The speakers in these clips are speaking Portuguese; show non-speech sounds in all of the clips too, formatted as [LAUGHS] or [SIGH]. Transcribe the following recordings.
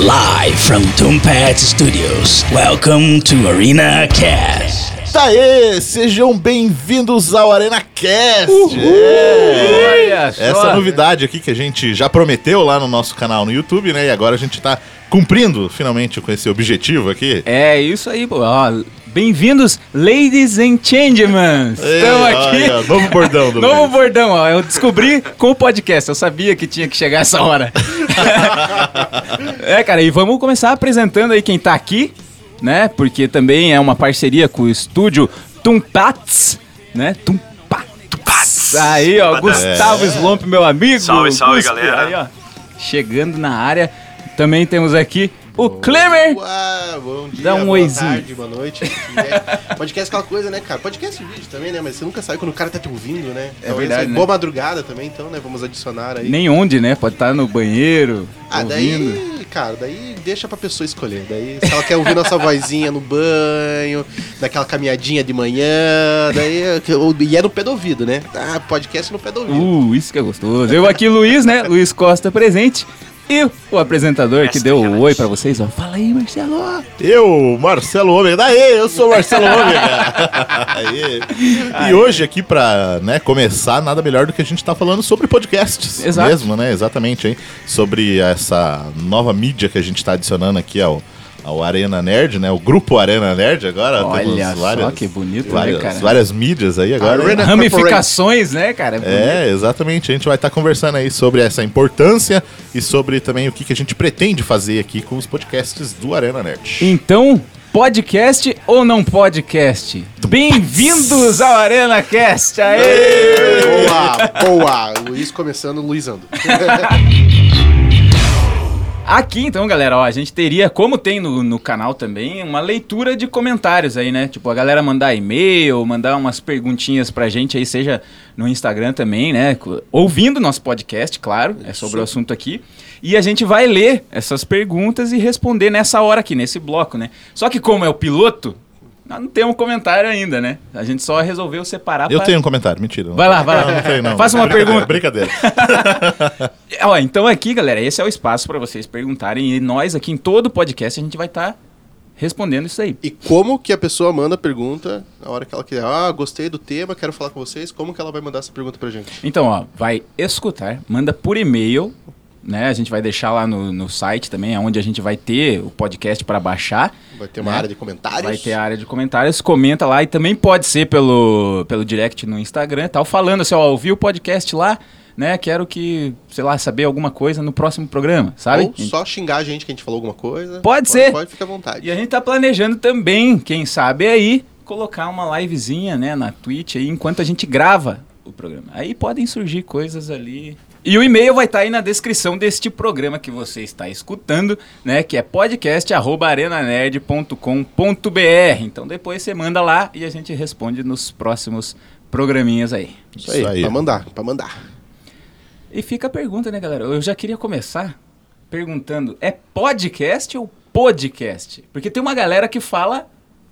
Live from Tombat Studios. Welcome to Arena Cast. Aê, sejam bem-vindos ao Arena Cast. É. Olha só. Essa novidade aqui que a gente já prometeu lá no nosso canal no YouTube, né? E agora a gente tá cumprindo finalmente com esse objetivo aqui. É isso aí, pô. Ó, Bem-vindos, ladies and gentlemen. Estamos aqui. olha, novo bordão do [LAUGHS] Novo mês. bordão, ó. Eu descobri com o podcast. Eu sabia que tinha que chegar essa hora. [LAUGHS] é, cara, e vamos começar apresentando aí quem tá aqui, né? Porque também é uma parceria com o estúdio Tumpats, né? Tumpats. Aí, ó, Gustavo Slomp, meu amigo. Salve, salve, Guspe, galera. Aí, ó, chegando na área. Também temos aqui o Klemer. Uau, bom dia, Dá um boa oizinho. tarde, boa noite. É, podcast é aquela coisa, né, cara? Podcast e vídeo também, né? Mas você nunca sabe quando o cara tá te ouvindo, né? É verdade, aí, né? Boa madrugada também, então, né? Vamos adicionar aí. Nem onde, né? Pode estar no banheiro, ah, ouvindo. daí, cara, daí deixa pra pessoa escolher. Daí, se ela quer ouvir nossa vozinha no banho, daquela caminhadinha de manhã, daí. E é no pé do ouvido, né? Ah, podcast no pé do ouvido. Uh, isso que é gostoso. Eu aqui, Luiz, né? Luiz Costa presente. E o apresentador que deu o oi pra vocês, ó. Fala aí, Marcelo. Eu, Marcelo Ômega. Daí, eu sou o Marcelo Ômega. [LAUGHS] Aê. E hoje aqui pra né, começar, nada melhor do que a gente tá falando sobre podcasts. Exato. Mesmo, né? Exatamente, hein? Sobre essa nova mídia que a gente tá adicionando aqui ao, ao Arena Nerd, né? O grupo Arena Nerd agora. Olha temos só que bonito, né, várias, cara? Várias mídias aí agora. né? Arena Ramificações, né, cara? É, exatamente. A gente vai estar conversando aí sobre essa importância e sobre também o que, que a gente pretende fazer aqui com os podcasts do Arena Nerd. Então, podcast ou não podcast? Bem-vindos ao Arena Cast. Aê! Boa, boa. Luiz começando, Luizando. [LAUGHS] Aqui, então, galera, ó, a gente teria, como tem no, no canal também, uma leitura de comentários aí, né? Tipo, a galera mandar e-mail, mandar umas perguntinhas pra gente aí, seja no Instagram também, né? Ouvindo nosso podcast, claro, é sobre o assunto aqui. E a gente vai ler essas perguntas e responder nessa hora aqui, nesse bloco, né? Só que como é o piloto, nós não temos comentário ainda, né? A gente só resolveu separar Eu pra- tenho um comentário, mentira. Vai lá, vai lá. Não, não tenho, não. Faça uma pergunta. Brincadeira. [LAUGHS] Ó, então aqui, galera, esse é o espaço pra vocês perguntarem e nós aqui em todo o podcast a gente vai estar respondendo isso aí. E como que a pessoa manda a pergunta na hora que ela quiser? Ah, gostei do tema, quero falar com vocês. Como que ela vai mandar essa pergunta pra gente? Então, ó, vai escutar, manda por e-mail, né? A gente vai deixar lá no, no site também, onde a gente vai ter o podcast para baixar. Vai ter uma Né? área de comentários? Vai ter a área de comentários, comenta lá e também pode ser pelo, pelo direct no Instagram, e tal, falando assim, ó, ouvi o podcast lá, né? Quero que, sei lá, saber alguma coisa no próximo programa, sabe? Ou só xingar a gente que a gente falou alguma coisa. Pode ser. Pode, ficar à vontade. E a gente tá planejando também, quem sabe aí, colocar uma livezinha, né, na Twitch aí, enquanto a gente grava o programa. Aí podem surgir coisas ali. E o e-mail vai estar aí na descrição deste programa que você está escutando, né, que é podcast@arenanerd.com.br. Então depois você manda lá e a gente responde nos próximos programinhas aí. Isso aí, Isso aí. pra mandar, pra mandar. E fica a pergunta, né, galera? Eu já queria começar perguntando: é podcast ou podcast? Porque tem uma galera que fala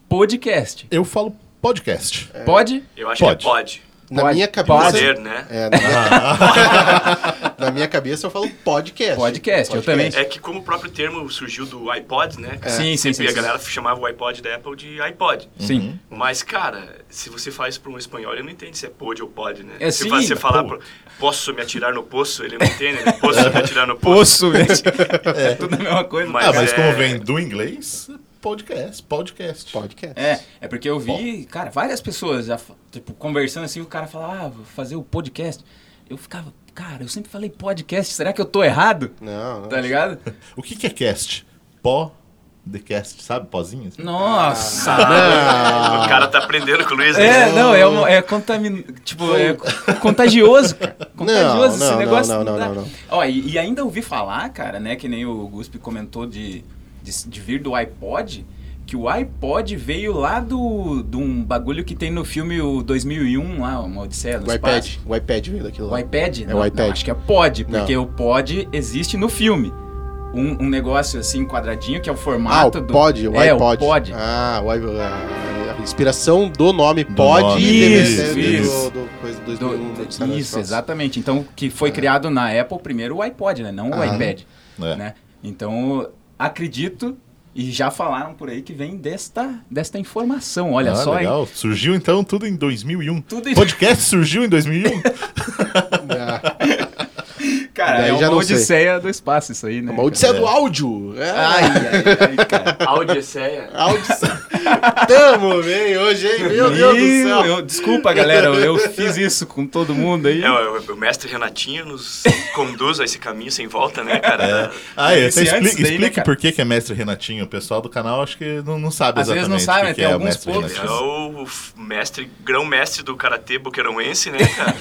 podcast. Eu falo podcast. Pode? Eu acho Pode. que é pode. Na Pode- minha cabeça. Poder, né? É, na, minha... [LAUGHS] na minha cabeça eu falo podcast. Podcast, eu também. É que como o próprio termo surgiu do iPod, né? Sim, sim, sim, E a galera chamava o iPod da Apple de iPod. Sim. Mas, cara, se você faz para um espanhol, ele não entende se é pod ou pod, né? É, se sim, você falar, pro- posso me atirar no poço, ele não entende, né? Posso me atirar no [LAUGHS] poço. Poço, velho. [LAUGHS] É tudo a mesma coisa. Mas- ah, mas é- como vem do inglês, podcast, podcast. Podcast. É, é porque eu vi, cara, várias pessoas já, tipo, conversando assim, o cara falava, ah, vou fazer o podcast. Eu ficava, cara, eu sempre falei podcast, será que eu tô errado? Não, não. Tá ligado? [LAUGHS] O que, que é cast? Pó de cast, sabe? Pozinho? assim? [LAUGHS] Nossa, O cara tá aprendendo com o Luiz. É, né? não, é, uma, é contamin... tipo, é contagioso, cara. Contagioso não, esse não, negócio. não, não, dá. não, não. Ó, e, e ainda ouvi falar, cara, né, que nem o Guspe comentou de, de, de vir do iPod, que o iPod veio lá do, de um bagulho que tem no filme o 2001, lá, uma Odisseia no O iPad. Espaço. O iPad veio daquilo lá. O iPad? É Não, o iPad. não, acho que é pod, Não. porque o pod existe no filme. Um, um negócio assim, quadradinho, que é o Ah, o formato do... pod, o é, iPod. o pod. Ah, o i- a, inspiração do nome Do pod nome. Isso, do, isso. do, coisa do Do- 2001. do- do isso, exatamente. Então, que foi criado na Apple primeiro o iPod, né? Não o Aham. iPad, É. né? Então, acredito, e já falaram por aí que vem desta, desta informação. Olha Ah, só, hein? legal. Surgiu então tudo em 2001. Tudo em- Podcast [LAUGHS] surgiu em 2001? É, [LAUGHS] Cara, Daí é já uma não sei. odisseia do espaço isso aí, né? uma odisseia do áudio. É. Ai, ai, ai, cara. [LAUGHS] Audicéia. Odisseia. Tamo bem hoje, hein? Meu Deus do céu. eu- desculpa, galera, eu, fiz isso com todo mundo aí. É, o, o mestre Renatinho nos conduz a esse caminho sem volta, né, cara? Ah, é, então antes explique, daí, né, explique cara? por que, que é mestre Renatinho. O pessoal do canal acho que não, não sabe Às vezes exatamente não sabe, o né? que, Tem é o alguns mestre poucos. É o mestre, grão-mestre do karatê boqueirãoense, né, cara?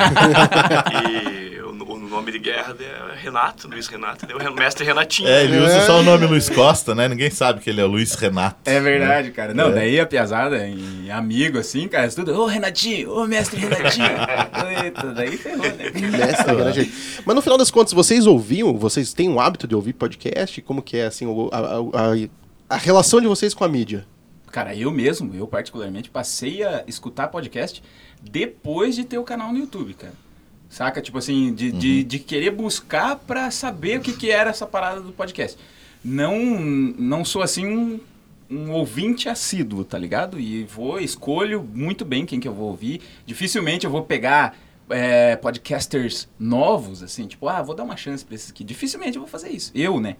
[LAUGHS] e o, o nome de guerra é Renato, Luiz Renato, deu Ren- mestre Renatinho. É, ele usa só o nome Luiz Costa, né? Ninguém sabe que ele é o Luiz Renato. É verdade, cara. Não, É. daí a piazada em amigo, assim, cara, tudo. Ô, Renatinho, ô, mestre Renatinho. [LAUGHS] Eita, daí ferrou, né? Mestre, gente? Mas no final das contas, vocês ouviam? Vocês têm o hábito de ouvir podcast? Como que é, assim, a, a- a- a relação de vocês com a mídia? Cara, eu mesmo, eu particularmente, passei a escutar podcast depois de ter o canal no YouTube, cara. Saca? Tipo assim, de, de, de querer buscar pra saber o que, que era essa parada do podcast. Não, não sou assim um, um ouvinte assíduo, tá ligado? E vou, escolho muito bem quem que eu vou ouvir. Dificilmente eu vou pegar é, podcasters novos, assim, tipo, ah, vou dar uma chance pra esses aqui. Dificilmente eu vou fazer isso. Eu, né?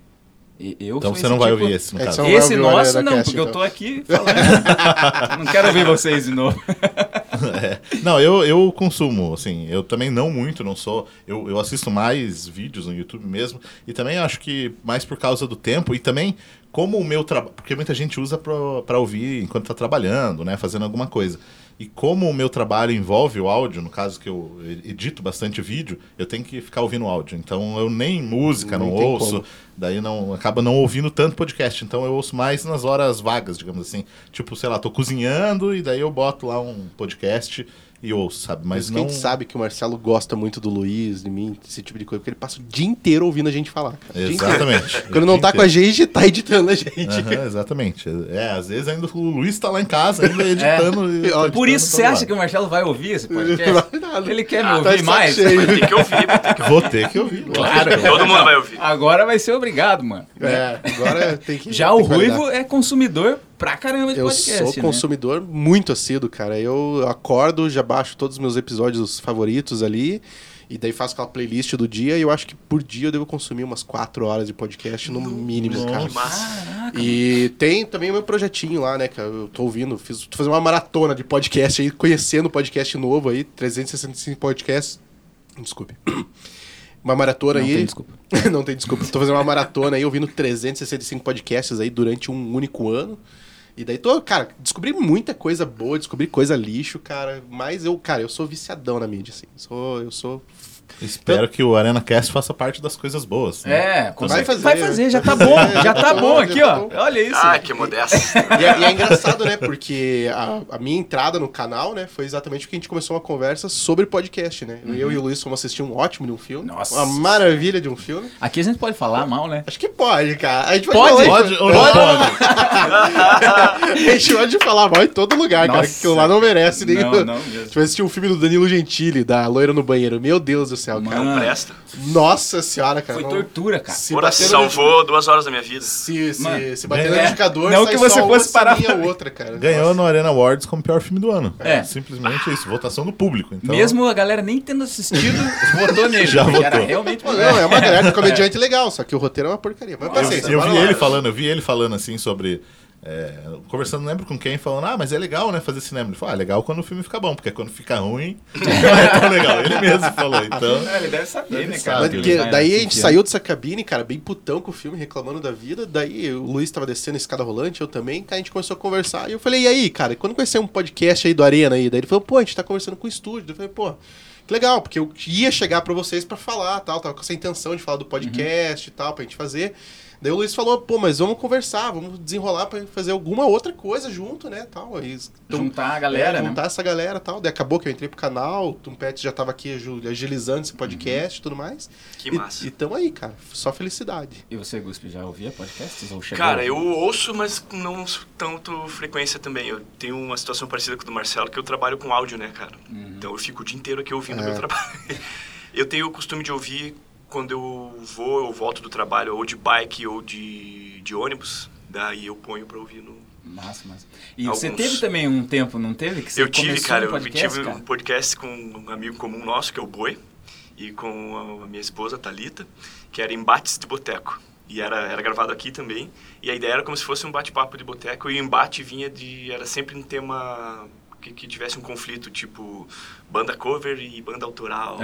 E- Eu Então sou você esse não vai tipo- ouvir esse, no É, caso. esse nosso não, Cast, porque eu então. tô aqui falando. [LAUGHS] não quero ouvir vocês de novo. [LAUGHS] É. Não, eu, eu consumo, assim, eu também não muito, não sou. Eu, eu assisto mais vídeos no YouTube mesmo. E também acho que mais por causa do tempo e também como o meu trabalho. Porque muita gente usa pra, pra ouvir enquanto tá trabalhando, né? Fazendo alguma coisa. E como o meu trabalho envolve o áudio, no caso que eu edito bastante vídeo, eu tenho que ficar ouvindo áudio. Então eu nem música Não não, ouço, como. daí não acaba não ouvindo tanto podcast. Então eu ouço mais nas horas vagas, digamos assim. Tipo, sei lá, tô cozinhando e daí eu boto lá um podcast e ouço, sabe? Mas Mas quem não. sabe que o Marcelo gosta muito do Luiz, de mim, esse tipo de coisa, porque ele passa o dia inteiro ouvindo a gente falar. cara. Inteiro. Exatamente. [LAUGHS] Quando não tá com a gente, tá editando a gente. Exatamente. É, às vezes ainda o Luiz tá lá em casa, ainda [LAUGHS] editando. e tá Ó, É. Por editando isso, você acha que o Marcelo vai ouvir esse podcast? Ele quer me Tá ouvir de mais? Tem que ouvir, vai ter que lado. Vou ter que ouvir. Claro. Todo mundo vai ouvir. Agora vai ser obrigado, mano. É, agora tem que. Já tem o. Ruivo é consumidor pra caramba de Eu podcast. sou né? consumidor muito assíduo, cara. Eu acordo, já baixo todos os meus episódios favoritos ali. E daí faço aquela playlist do dia. E eu acho que por dia eu devo consumir umas 4 horas de podcast no mínimo, cara. Que massa. Caraca. E tem também o meu projetinho lá, né, cara? Eu tô ouvindo, fiz, tô fazendo uma maratona de podcast aí, conhecendo podcast novo aí, 365 podcasts. Desculpe. [COUGHS] Uma maratona Não aí. tem desculpa. [LAUGHS] não tem desculpa. Tô fazendo uma maratona aí, ouvindo 365 podcasts aí durante um único ano. E daí tô, cara, descobri muita coisa boa, descobri coisa lixo, cara. Mas eu, cara, eu sou viciadão na mídia, assim. Sou, eu sou. Espero que o Arena Cast faça parte das coisas boas. né? É, com Vai fazer, Vai fazer, né? já tá bom. [LAUGHS] Já tá bom já aqui, tá ó. Olha isso. Ah, que modesto. [LAUGHS] E é, e é engraçado, né? Porque a, a minha entrada no canal, né, foi exatamente porque a gente começou uma conversa sobre podcast, né? Eu e o Luiz fomos assistir um ótimo de um filme. Nossa. Uma maravilha de um filme. Aqui a gente pode falar mal, né? Acho que pode, cara. A gente Pode? falar- Pode ou não pode? [LAUGHS] a gente pode falar mal em todo lugar, cara. Que Nossa. aquilo lá não merece nem. Não, não mesmo. Tipo, assistir um filme do Danilo Gentili, da Loira no Banheiro. Meu Deus do céu, cara. Mano. Presta. Nossa senhora, cara. Foi não- tortura, cara. Se no- salvou duas horas da minha vida. Se, se, Mano, se bater no é. indicador, Não sai que você só fosse uma parar pra- ou outra, cara. Ganhou Nossa. no Arena Awards como pior filme do ano. É. Simplesmente isso. Votação do público. Então, Mesmo a galera nem tendo assistido, [LAUGHS] votou nele. Já Era votou. realmente Pô, Não, é uma [LAUGHS] galera de comediante legal, só que o roteiro é uma porcaria. Mas Eu, vi ele falando, eu vi ele falando assim sobre. É, conversando, não lembro com quem, falando, ah, mas é legal, né, fazer cinema. Ele falou, ah, é legal quando o filme fica bom, porque quando fica ruim, [LAUGHS] não é tão legal. Ele mesmo falou, então. É, ele deve saber, Ele né, sabe, cara? Porque Tá daí a gente saiu dessa cabine, cara, bem putão com o filme, reclamando da vida. Daí o Luiz tava descendo a escada rolante, eu também. Cara, a gente começou a conversar. E eu falei, e aí, cara, quando conhecer um podcast aí do Arena aí? Daí ele falou, pô, a gente tá conversando com o estúdio. Eu falei, pô, que legal, porque eu ia chegar pra vocês pra falar, tal. Tava com essa intenção de falar do podcast e tal, pra gente fazer. Daí o Luiz falou, pô, mas vamos conversar, vamos desenrolar pra fazer alguma outra coisa junto, né, tal. Aí, então, Juntar a galera, é, né? juntar essa galera e tal. Daí acabou que eu entrei pro canal, o Tom Pet já tava aqui agilizando esse podcast e tudo mais. Que massa. E, tamo aí, cara. Só felicidade. E você, Guspe, já ouvia podcasts? Ou chegou Cara, eu ouço, mas não tanto frequência também. Eu tenho uma situação parecida com a do Marcelo, que eu trabalho com áudio, né, cara? Então eu fico o dia inteiro aqui ouvindo É. meu [LAUGHS] trabalho. Eu tenho o costume de ouvir quando eu vou ou volto do trabalho, ou de bike, ou de, de, ônibus, daí eu ponho pra ouvir no. Massa, massa. E você Alguns. teve também um tempo, não teve? Que você eu tive, cara, um eu podcast, tive cara? um podcast com um amigo comum nosso, que é o Boi, e com a minha esposa, Talita, que era Embates de Boteco. E era, era gravado aqui também. E a ideia era como se fosse um bate-papo de boteco, e o embate vinha de. Era sempre um tema que, que tivesse um conflito, tipo banda cover e banda autoral,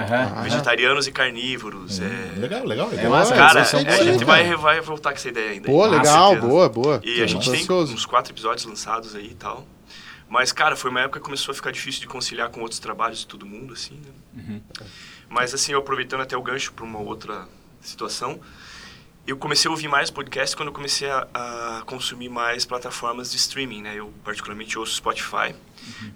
vegetarianos e carnívoros. é... Legal, legal. É legal. massa, Cara, essa é é, a gente boa, vai, vai voltar com essa ideia ainda. Pô, Com legal, certeza. boa, boa. E a gente tem ansioso. uns quatro episódios lançados aí e tal. Mas, cara, foi uma época que começou a ficar difícil de conciliar com outros trabalhos de todo mundo, assim, né? Uhum. Mas, assim, eu aproveitando até o gancho para uma outra situação, eu comecei a ouvir mais podcast quando eu comecei a, a consumir mais plataformas de streaming, né? Eu, particularmente, ouço Spotify,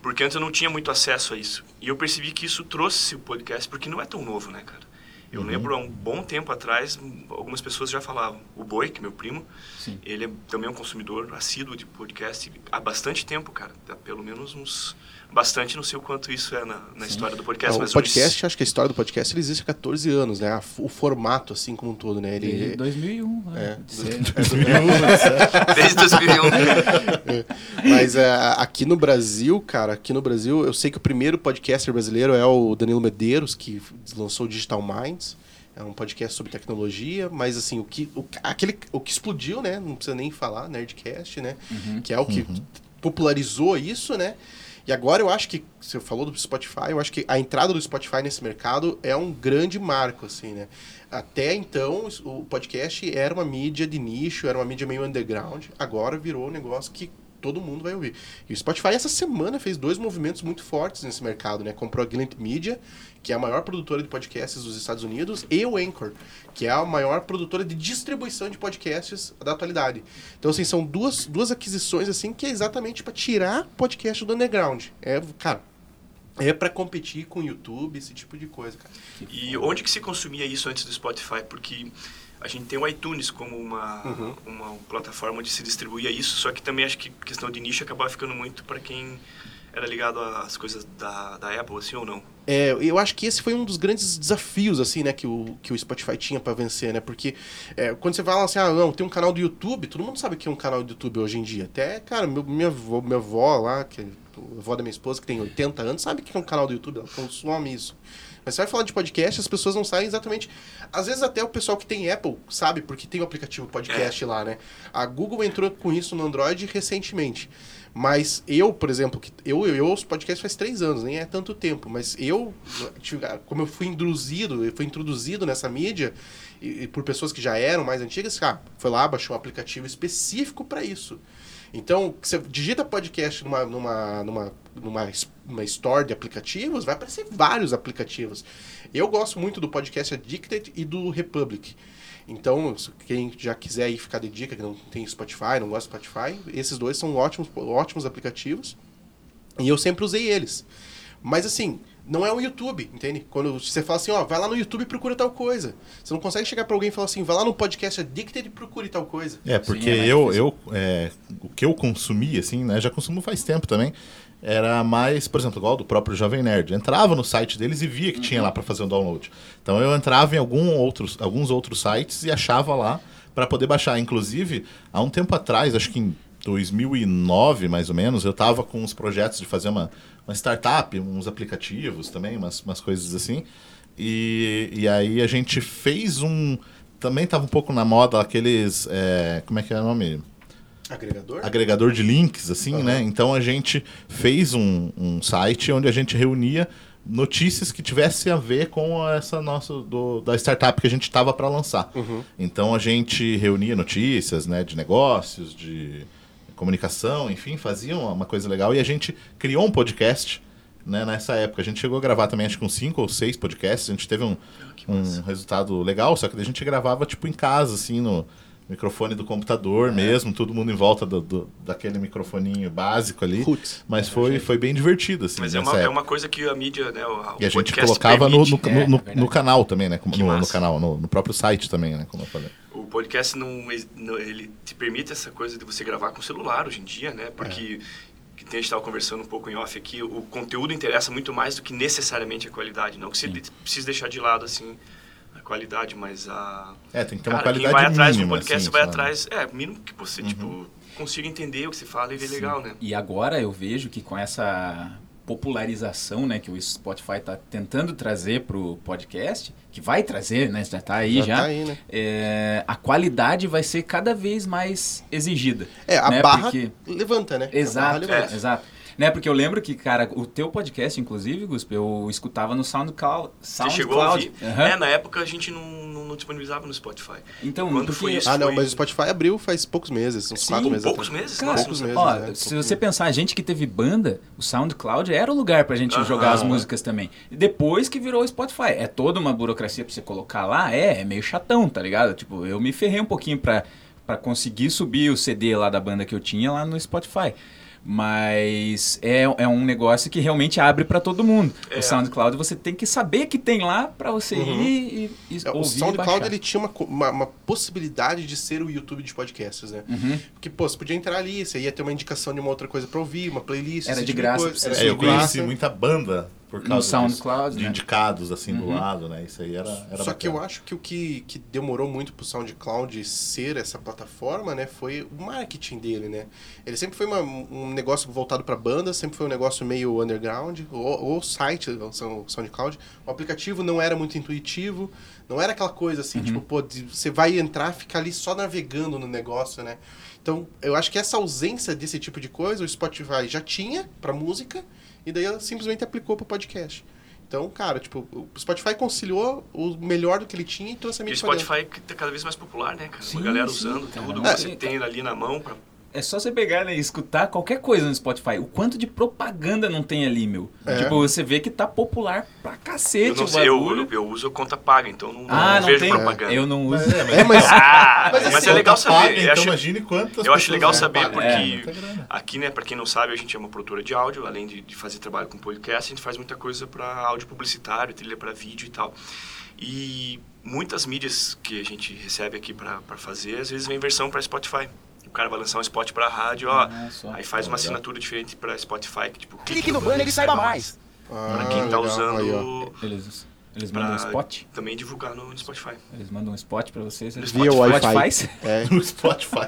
porque antes eu não tinha muito acesso a isso. E eu percebi que isso trouxe o podcast, porque não é tão novo, né, cara? Eu lembro há um bom tempo atrás, algumas pessoas já falavam. O Boi, que é meu primo, Sim. ele é também um consumidor assíduo de podcast há bastante tempo, cara. Há pelo menos uns. Bastante, não sei o quanto isso é na, na história do podcast, É, mas o podcast, uns, acho que a história do podcast ele existe há 14 anos, né? O formato, assim como um todo, né? Desde Ele, 2001. É. [LAUGHS] né? Você- desde 2001. Mas é, aqui no Brasil, cara, aqui no Brasil, eu sei que o primeiro podcaster brasileiro é o Danilo Medeiros, que lançou o Digital Minds. É um podcast sobre tecnologia, mas assim, o que, o, aquele, o que explodiu, né? Não precisa nem falar, Nerdcast, né? Que é o que popularizou isso, né? E agora eu acho que, você falou do Spotify, eu acho que a entrada do Spotify nesse mercado é um grande marco, assim, né? Até então, o podcast era uma mídia de nicho, era uma mídia meio underground, agora virou um negócio que todo mundo vai ouvir. E o Spotify essa semana fez dois movimentos muito fortes nesse mercado, né? Comprou a Glint Media, que é a maior produtora de podcasts dos Estados Unidos, e o Anchor, que é a maior produtora de distribuição de podcasts da atualidade. Então, assim, são duas, duas aquisições, assim, que é exatamente para tirar podcast do underground. É, cara, é para competir com o YouTube, esse tipo de coisa, cara. E onde que se consumia isso antes do Spotify? Porque a gente tem o iTunes como uma, Uhum. uma plataforma onde se distribuía isso, só que também acho que questão de nicho acabava ficando muito para quem era ligado às coisas da, da Apple, assim ou não. É, eu acho que esse foi um dos grandes desafios, assim, né, que o, que o Spotify tinha pra vencer, né? Porque é, quando você fala assim, ah, não, tem um canal do YouTube, todo mundo sabe o que é um canal do YouTube hoje em dia. Até, cara, meu, minha, avó, minha avó lá, que é a avó da minha esposa, que tem 80 anos, sabe o que é um canal do YouTube, ela consome isso. Mas você vai falar de podcast, as pessoas não sabem exatamente. Às vezes até o pessoal que tem Apple sabe, porque tem o aplicativo podcast lá, né? A Google entrou com isso no Android recentemente. Mas eu, por exemplo, que eu, eu, ouço podcast faz três anos, nem é tanto tempo, mas eu, tive- como eu fui introduzido, eu fui introduzido nessa mídia e, e por pessoas que já eram mais antigas, ah, foi lá, baixou um aplicativo específico para isso. Então, você digita podcast numa, numa, numa, numa, numa store de aplicativos, vai aparecer vários aplicativos. Eu gosto muito do podcast Addicted e do Republic. Então, quem já quiser aí ficar de dica, que não tem Spotify, não gosta do Spotify, esses dois são ótimos, ótimos aplicativos. E eu sempre usei eles. Mas assim, não é o YouTube, entende? Quando você fala assim, ó, vai lá no YouTube e procura tal coisa. Você não consegue chegar pra alguém e falar assim, vai lá no podcast Addicted e procure tal coisa. É, porque Sim, é eu, difícil. eu é, o que eu consumi, assim, né, já consumo faz tempo também, era mais, por exemplo, igual do próprio Jovem Nerd. Entrava no site deles e via que tinha lá para fazer o download. Então eu entrava em algum outros, alguns outros sites e achava lá para poder baixar. Inclusive, há um tempo atrás, acho que em 2009 mais ou menos, eu tava com uns projetos de fazer uma, uma startup, uns aplicativos também, umas, umas coisas assim. E, e aí a gente fez um. Também tava um pouco na moda aqueles. é, como é que é o nome? Agregador? agregador de links, assim, Aham. né? Então a gente fez um, um site onde a gente reunia notícias que tivessem a ver com essa nossa do, da startup que a gente estava para lançar. Uhum. Então a gente reunia notícias, né, de negócios, de comunicação, enfim, fazia uma coisa legal e a gente criou um podcast. Né, nessa época a gente chegou a gravar também acho que uns cinco ou seis podcasts a gente teve um, um resultado legal só que a gente gravava tipo em casa assim no microfone do computador É. mesmo todo mundo em volta do, do- daquele microfoninho básico ali mas foi, foi bem divertido assim Mas é uma, é uma coisa que a mídia, né, o, E a gente podcast colocava no, no. É, no- é no canal também, né? Como- Que No, no canal, no, no próprio site também, né? Como eu falei. O podcast não, ele te permite essa coisa de você gravar com celular hoje em dia, né? Porque que tem- a gente estava conversando um pouco em off aqui, o conteúdo interessa muito mais do que necessariamente a qualidade, não que você precise deixar de lado assim qualidade, mas a. É, tem que ter uma Cara, quem qualidade vai atrás do mínima, podcast assim, vai sabe? atrás. É, mínimo que você, tipo, consiga entender o que se fala e ver legal, né? E agora eu vejo que com essa popularização né, que o Spotify está tentando trazer para o podcast, que vai trazer, né, já está aí já, Já tá aí, né? é, a qualidade vai ser cada vez mais exigida. É, a né, barra porque- levanta, né? Barra Exato, levanta. é, exato. Né, porque eu lembro que, cara, o teu podcast, inclusive, Guspe, eu escutava no SoundCloud. Você chegou a SoundCloud. ouvir? Aham. É, na época a gente não, não, não disponibilizava no Spotify. Então, Quando porque- foi isso? Ah, não, foi- mas o Spotify abriu faz poucos meses, uns Sim, quatro meses poucos atrás. meses? Cara, poucos meses, ó, né? se você pensar, a gente que teve banda, o SoundCloud era o lugar pra gente Aham. jogar as músicas também. Depois que virou o Spotify. É toda uma burocracia pra você colocar lá? É, é meio chatão, tá ligado? Tipo, eu me ferrei um pouquinho pra, pra conseguir subir o CD lá da banda que eu tinha lá no Spotify. Mas é, é um negócio que realmente abre pra todo mundo. É. O SoundCloud você tem que saber que tem lá pra você ir e, e É, o ouvir e SoundCloud ele tinha uma, uma, uma possibilidade de ser o YouTube de podcasts, né? Uhum. Porque, pô, você podia entrar ali, você ia ter uma indicação de uma outra coisa pra ouvir, uma playlist. Era esse de tipo graça Era É, eu de graça. conheci muita banda por No causa SoundCloud, disso, de né? indicados assim do lado, né? Isso aí era, era Só que eu bacana. acho que o que, que demorou muito pro SoundCloud ser essa plataforma, né, foi o marketing dele, né? Ele sempre foi uma- um negócio voltado pra banda, sempre foi um negócio meio underground. O, o site, o Sound- SoundCloud, o aplicativo não era muito intuitivo, não era aquela coisa assim, tipo, pô, de- você vai entrar, ficar ali só navegando no negócio, né? Então, eu acho que essa ausência desse tipo de coisa, o Spotify já tinha pra música, e daí ela simplesmente aplicou pro podcast. Então, cara, tipo, o Spotify conciliou o melhor do que ele tinha e trouxe a E o mídia pra dentro. Spotify tá cada vez mais popular, né, cara? Sim, Uma galera sim, usando cara. tudo, É. você tem ali na mão pra É só você pegar né, e escutar qualquer coisa no Spotify. O quanto de propaganda não tem ali, meu. É. Tipo, você vê que tá popular pra cacete Eu não sei, eu, bagulho. eu, eu uso conta paga, então não, Ah, não, vejo tem. propaganda. Eu não uso. É, mas [LAUGHS] Ah, Mas mas, assim, é legal saber. paga, eu então acho, imagine quantas eu acho legal saber porque É, grana. aqui, né, pra quem não sabe, a gente é uma produtora de áudio, além de, de fazer trabalho com podcast, a gente faz muita coisa pra áudio publicitário, trilha pra vídeo e tal. E muitas mídias que a gente recebe aqui pra pra fazer, às vezes vem versão pra Spotify. O cara vai lançar um spot pra rádio, ó, Ah, aí faz uma assinatura diferente pra Spotify, que tipo... Clique no banner e saiba mais. Pra quem tá legal, usando... aí. Eles, eles pra mandam um spot. Também divulgar no Spotify. Eles mandam um spot pra vocês. Eles Via. Wi-Fi. É. [LAUGHS] No Spotify.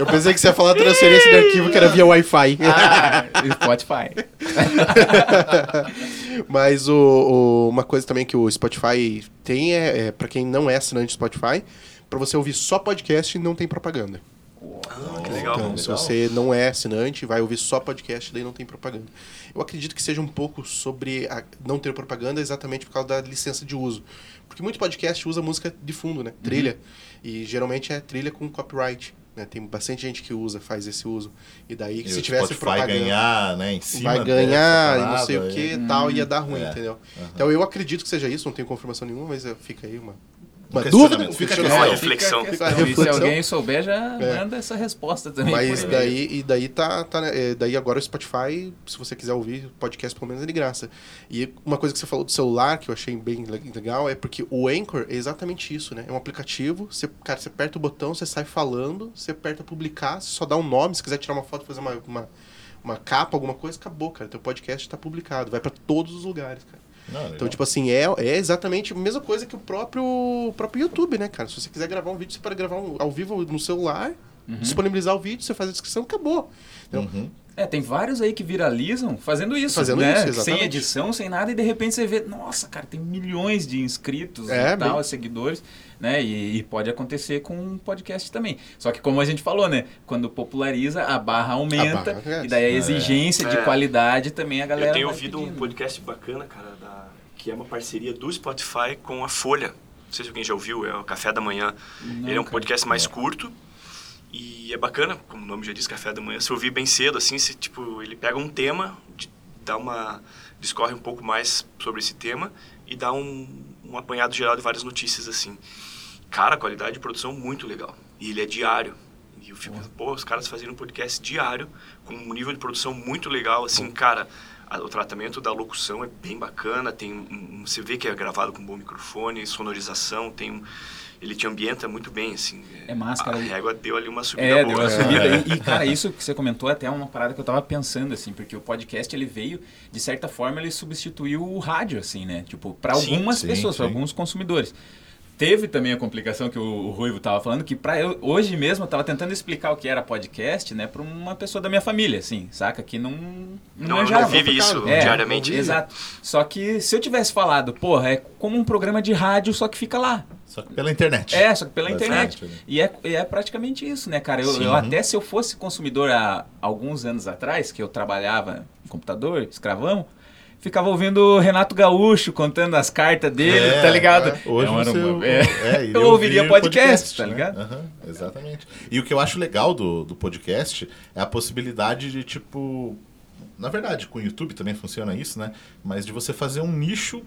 Eu pensei que você ia falar transferência de arquivo que era via Wi-Fi. Ah, Spotify. [LAUGHS] Mas o, o- uma coisa também que o Spotify tem é, é para quem não é assinante do Spotify, pra você ouvir só podcast não tem propaganda. Ah, que legal. Então, se você não é assinante, vai ouvir só podcast, daí não tem propaganda. Eu acredito que seja um pouco sobre não ter propaganda exatamente por causa da licença de uso. Porque muito podcast usa música de fundo, né? Trilha. E geralmente é trilha com copyright. Né? Tem bastante gente que usa, faz esse uso. E daí, E se tivesse Spotify propaganda ganhar, né, em cima vai ganhar e não sei o que é. tal, ia dar ruim, É. entendeu? Então eu acredito que seja isso, não tenho confirmação nenhuma, mas eh, fica aí uma, uma Um dúvida, um fica a reflexão. Fica a E se reflexão. alguém souber, já É. manda essa resposta também. Mas daí, e daí tá, tá né, eh, daí agora o Spotify, se você quiser ouvir podcast pelo menos é de graça. E uma coisa que você falou do celular que eu achei bem le- legal é porque o Anchor é exatamente isso, né? É um aplicativo, você, cara, você aperta o botão, você sai falando, você aperta publicar, você só dá um nome, se quiser tirar uma foto, fazer uma, uma, uma capa, alguma coisa, acabou, cara. Teu podcast tá publicado, vai pra todos os lugares, cara. Não, legal. Então, tipo assim, é, é exatamente a mesma coisa que o próprio, o próprio YouTube, né, cara? Se você quiser gravar um vídeo, você pode gravar um- ao vivo no celular, disponibilizar o vídeo, você faz a descrição, acabou. Então, Uhum. É, tem vários aí que viralizam fazendo isso, Fazendo né? isso, sem exatamente. edição, sem nada, e de repente você vê, nossa, cara, tem milhões de inscritos É, e tal, bem- seguidores, né? E, e pode acontecer com um podcast também. Só que como a gente falou, né? Quando populariza, a barra aumenta, A barra, é. e daí a exigência de É. qualidade também a galera Eu tenho ouvido um pedindo. podcast bacana, cara, da- que é uma parceria do Spotify com a Folha. Não sei se alguém já ouviu, é o Café da Manhã. Não, Ele é um cara. podcast mais curto e é bacana, como o nome já diz, Café da Manhã. Se ouvir bem cedo, assim, se, tipo, ele pega um tema, de- dá uma discorre um pouco mais sobre esse tema e dá um, um apanhado geral de várias notícias, assim. Cara, a qualidade de produção muito legal. E ele é diário. E eu fico, pô, os caras fazendo um podcast diário, com um nível de produção muito legal, assim, cara. o tratamento da locução é bem bacana, tem um, um- você vê que é gravado com um bom microfone, sonorização, tem um, ele te ambienta muito bem, assim. É massa, cara. A régua deu ali uma subida É, boa. deu uma subida. E, e, cara, isso que você comentou é até uma parada que eu tava pensando, assim, porque o podcast, ele veio, de certa forma, ele substituiu o rádio, assim, né? Tipo, para algumas sim, pessoas, para alguns consumidores. teve também a complicação que o, o Ruivo tava falando, que pra eu, hoje mesmo eu tava tentando explicar o que era podcast, né, pra uma pessoa da minha família, assim, saca? Que não. Não, manjava. não vive isso É, diariamente. Exato. Só que se eu tivesse falado, porra, é como um programa de rádio, só que fica lá. Só que pela internet. É, só que pela internet. E é, é praticamente isso, né, cara? Eu, Sim. eu até se eu fosse consumidor há alguns anos atrás, que eu trabalhava em computador, escravão, ficava ouvindo o Renato Gaúcho contando as cartas dele, É, tá ligado? é. Hoje era você, uma- é, [LAUGHS] é. eu ouviria ouvir podcast, tá né? ligado? Aham, exatamente. E o que eu acho legal do, do podcast é a possibilidade de, tipo. Na verdade, com o YouTube também funciona isso, né? Mas de você fazer um nicho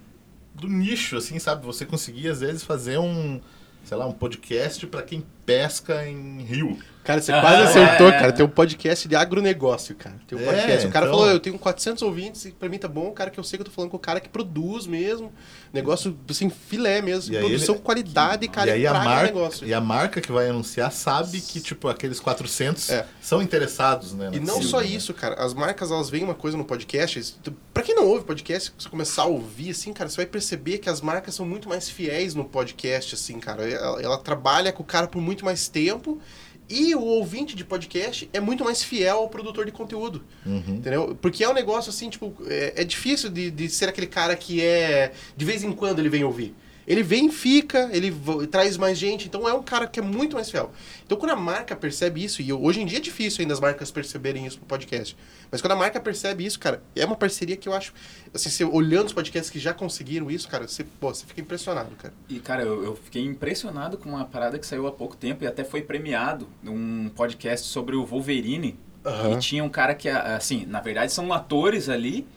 do nicho, assim, sabe? Você conseguir, às vezes, fazer um. Sei lá, um podcast pra quem pesca em rio. Cara, você Ah, quase [LAUGHS] acertou, é. cara. Tem um podcast de agronegócio, cara. Tem um É, podcast. O cara então- falou, eu tenho 400 ouvintes e pra mim tá bom, cara, que eu sei que eu tô falando com o cara que produz mesmo. Negócio, assim, filé mesmo. E produção, ele- qualidade, cara, e aí a marca, negócio. e a marca que vai anunciar sabe que, tipo, aqueles 400 É. são interessados, né? E não só né? isso, cara. As marcas, elas veem uma coisa no podcast. Pra quem não ouve podcast, se você começar a ouvir, assim, cara, você vai perceber que as marcas são muito mais fiéis no podcast, assim, cara. Ela, ela trabalha com o cara por muito mais tempo. E o ouvinte de podcast é muito mais fiel ao produtor de conteúdo. Uhum. Entendeu? Porque é um negócio assim, tipo, é, é difícil de, de ser aquele cara que é. De vez em quando ele vem ouvir. Ele vem, fica, ele traz mais gente, então é um cara que é muito mais fiel. Então quando a marca percebe isso, e hoje em dia é difícil ainda as marcas perceberem isso no podcast, mas quando a marca percebe isso, cara, é uma parceria que eu acho, assim, você olhando os podcasts que já conseguiram isso, cara, você, pô, você fica impressionado, cara. E, cara, eu, eu fiquei impressionado com uma parada que saiu há pouco tempo e até foi premiado. Um podcast sobre o Wolverine. Aham. E tinha um cara que, assim, na verdade são atores ali,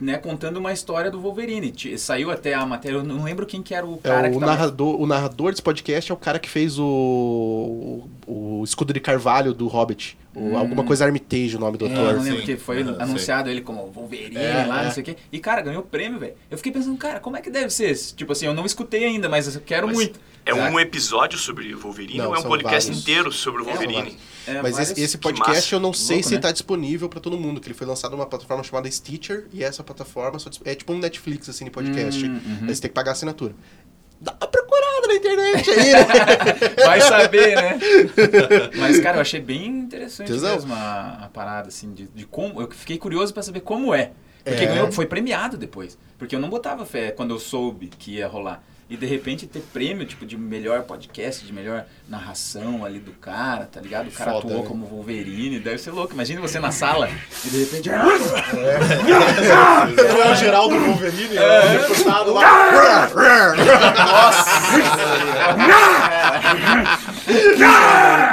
né, contando uma história do Wolverine. Saiu até a matéria, eu não lembro quem que era o cara É, que o, tava- narrador, o narrador desse podcast é o cara que fez o, o, o escudo de carvalho do Hobbit. O- Alguma coisa Armitage, o nome do É, ator. eu não lembro sim. que foi anunciado ele como Wolverine É, lá, é. não sei o quê. E, cara, ganhou prêmio, velho. Eu fiquei pensando, cara, como é que deve ser? esse? Tipo assim, eu não escutei ainda, mas eu quero Mas muito. É um episódio sobre Wolverine Não, ou é um podcast vários. inteiro sobre o São Wolverine? É, Mas esse, podcast eu não sei Louco, se né? tá disponível pra todo mundo, que ele foi lançado numa plataforma chamada Stitcher, e essa plataforma é tipo um Netflix, assim, de podcast. Hum, uhum. Aí você tem que pagar a assinatura. Dá uma procurada na internet aí, né? [LAUGHS] Vai saber, né? [LAUGHS] Mas, cara, eu achei bem interessante Tesão. mesmo a, a parada, assim, de, de como. Eu fiquei curioso pra saber como é. Porque É. ganhou, foi premiado depois. Porque eu não botava fé quando eu soube que ia rolar. E de repente ter prêmio, tipo, de melhor podcast, de melhor narração ali do cara, tá ligado? O cara Foda, atuou né? como Wolverine, deve ser louco. Imagina você na sala e de repente. [LAUGHS] É o Geraldo Wolverine, é. deputado lá. E, [LAUGHS]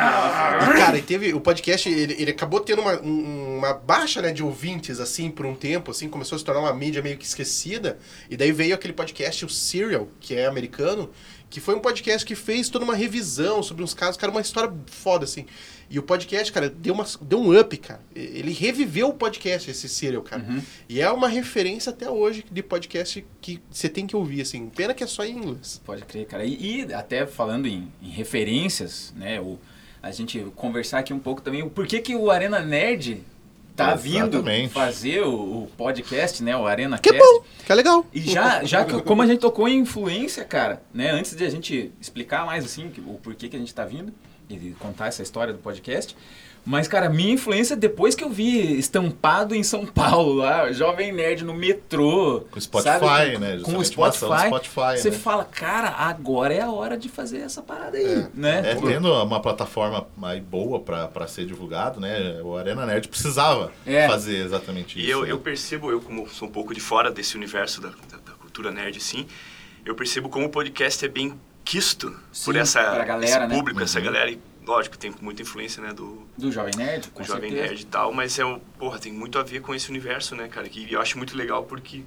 cara, e teve. O podcast, ele, ele acabou tendo uma, um- uma baixa né, de ouvintes, assim, por um tempo, assim, começou a se tornar uma mídia meio que esquecida. E daí veio aquele podcast, o Serial, que é americano, que foi um podcast que fez toda uma revisão sobre uns casos, cara, uma história foda, assim. E o podcast, cara, deu, uma, deu um up, cara. Ele reviveu o podcast, esse Serial, cara. E é uma referência até hoje de podcast que você tem que ouvir, assim. Pena que é só em inglês. Pode crer, cara. E, e até falando em, em referências, né? O, a gente conversar aqui um pouco também o porquê que o Arena Nerd tá vindo Exatamente. fazer o, o podcast, né? O Arena Que é bom, que é legal. E já, já que, como a gente tocou em influência, cara, né? Antes de a gente explicar mais assim o porquê que a gente tá vindo e contar essa história do podcast. Mas, cara, minha influência depois que eu vi estampado em São Paulo, lá, Jovem Nerd no metrô. Com Spotify, sabe? né? Com o Spotify. Spotify, Você né? fala, cara, agora é a hora de fazer essa parada aí, É. né? É, tendo uma plataforma aí boa pra, pra ser divulgado, né? O Arena Nerd precisava É. fazer exatamente isso. E eu, né? eu percebo, eu como sou um pouco de fora desse universo da, da, da cultura nerd, assim, eu percebo como o podcast é bem quisto Sim, por essa, galera, esse né? público, essa Uhum. galera. E, lógico, tem muita influência, né, do, Do Jovem Nerd, com do Jovem certeza. Nerd e tal, mas é, o- porra, tem muito a ver com esse universo, né, cara? Que eu acho muito legal porque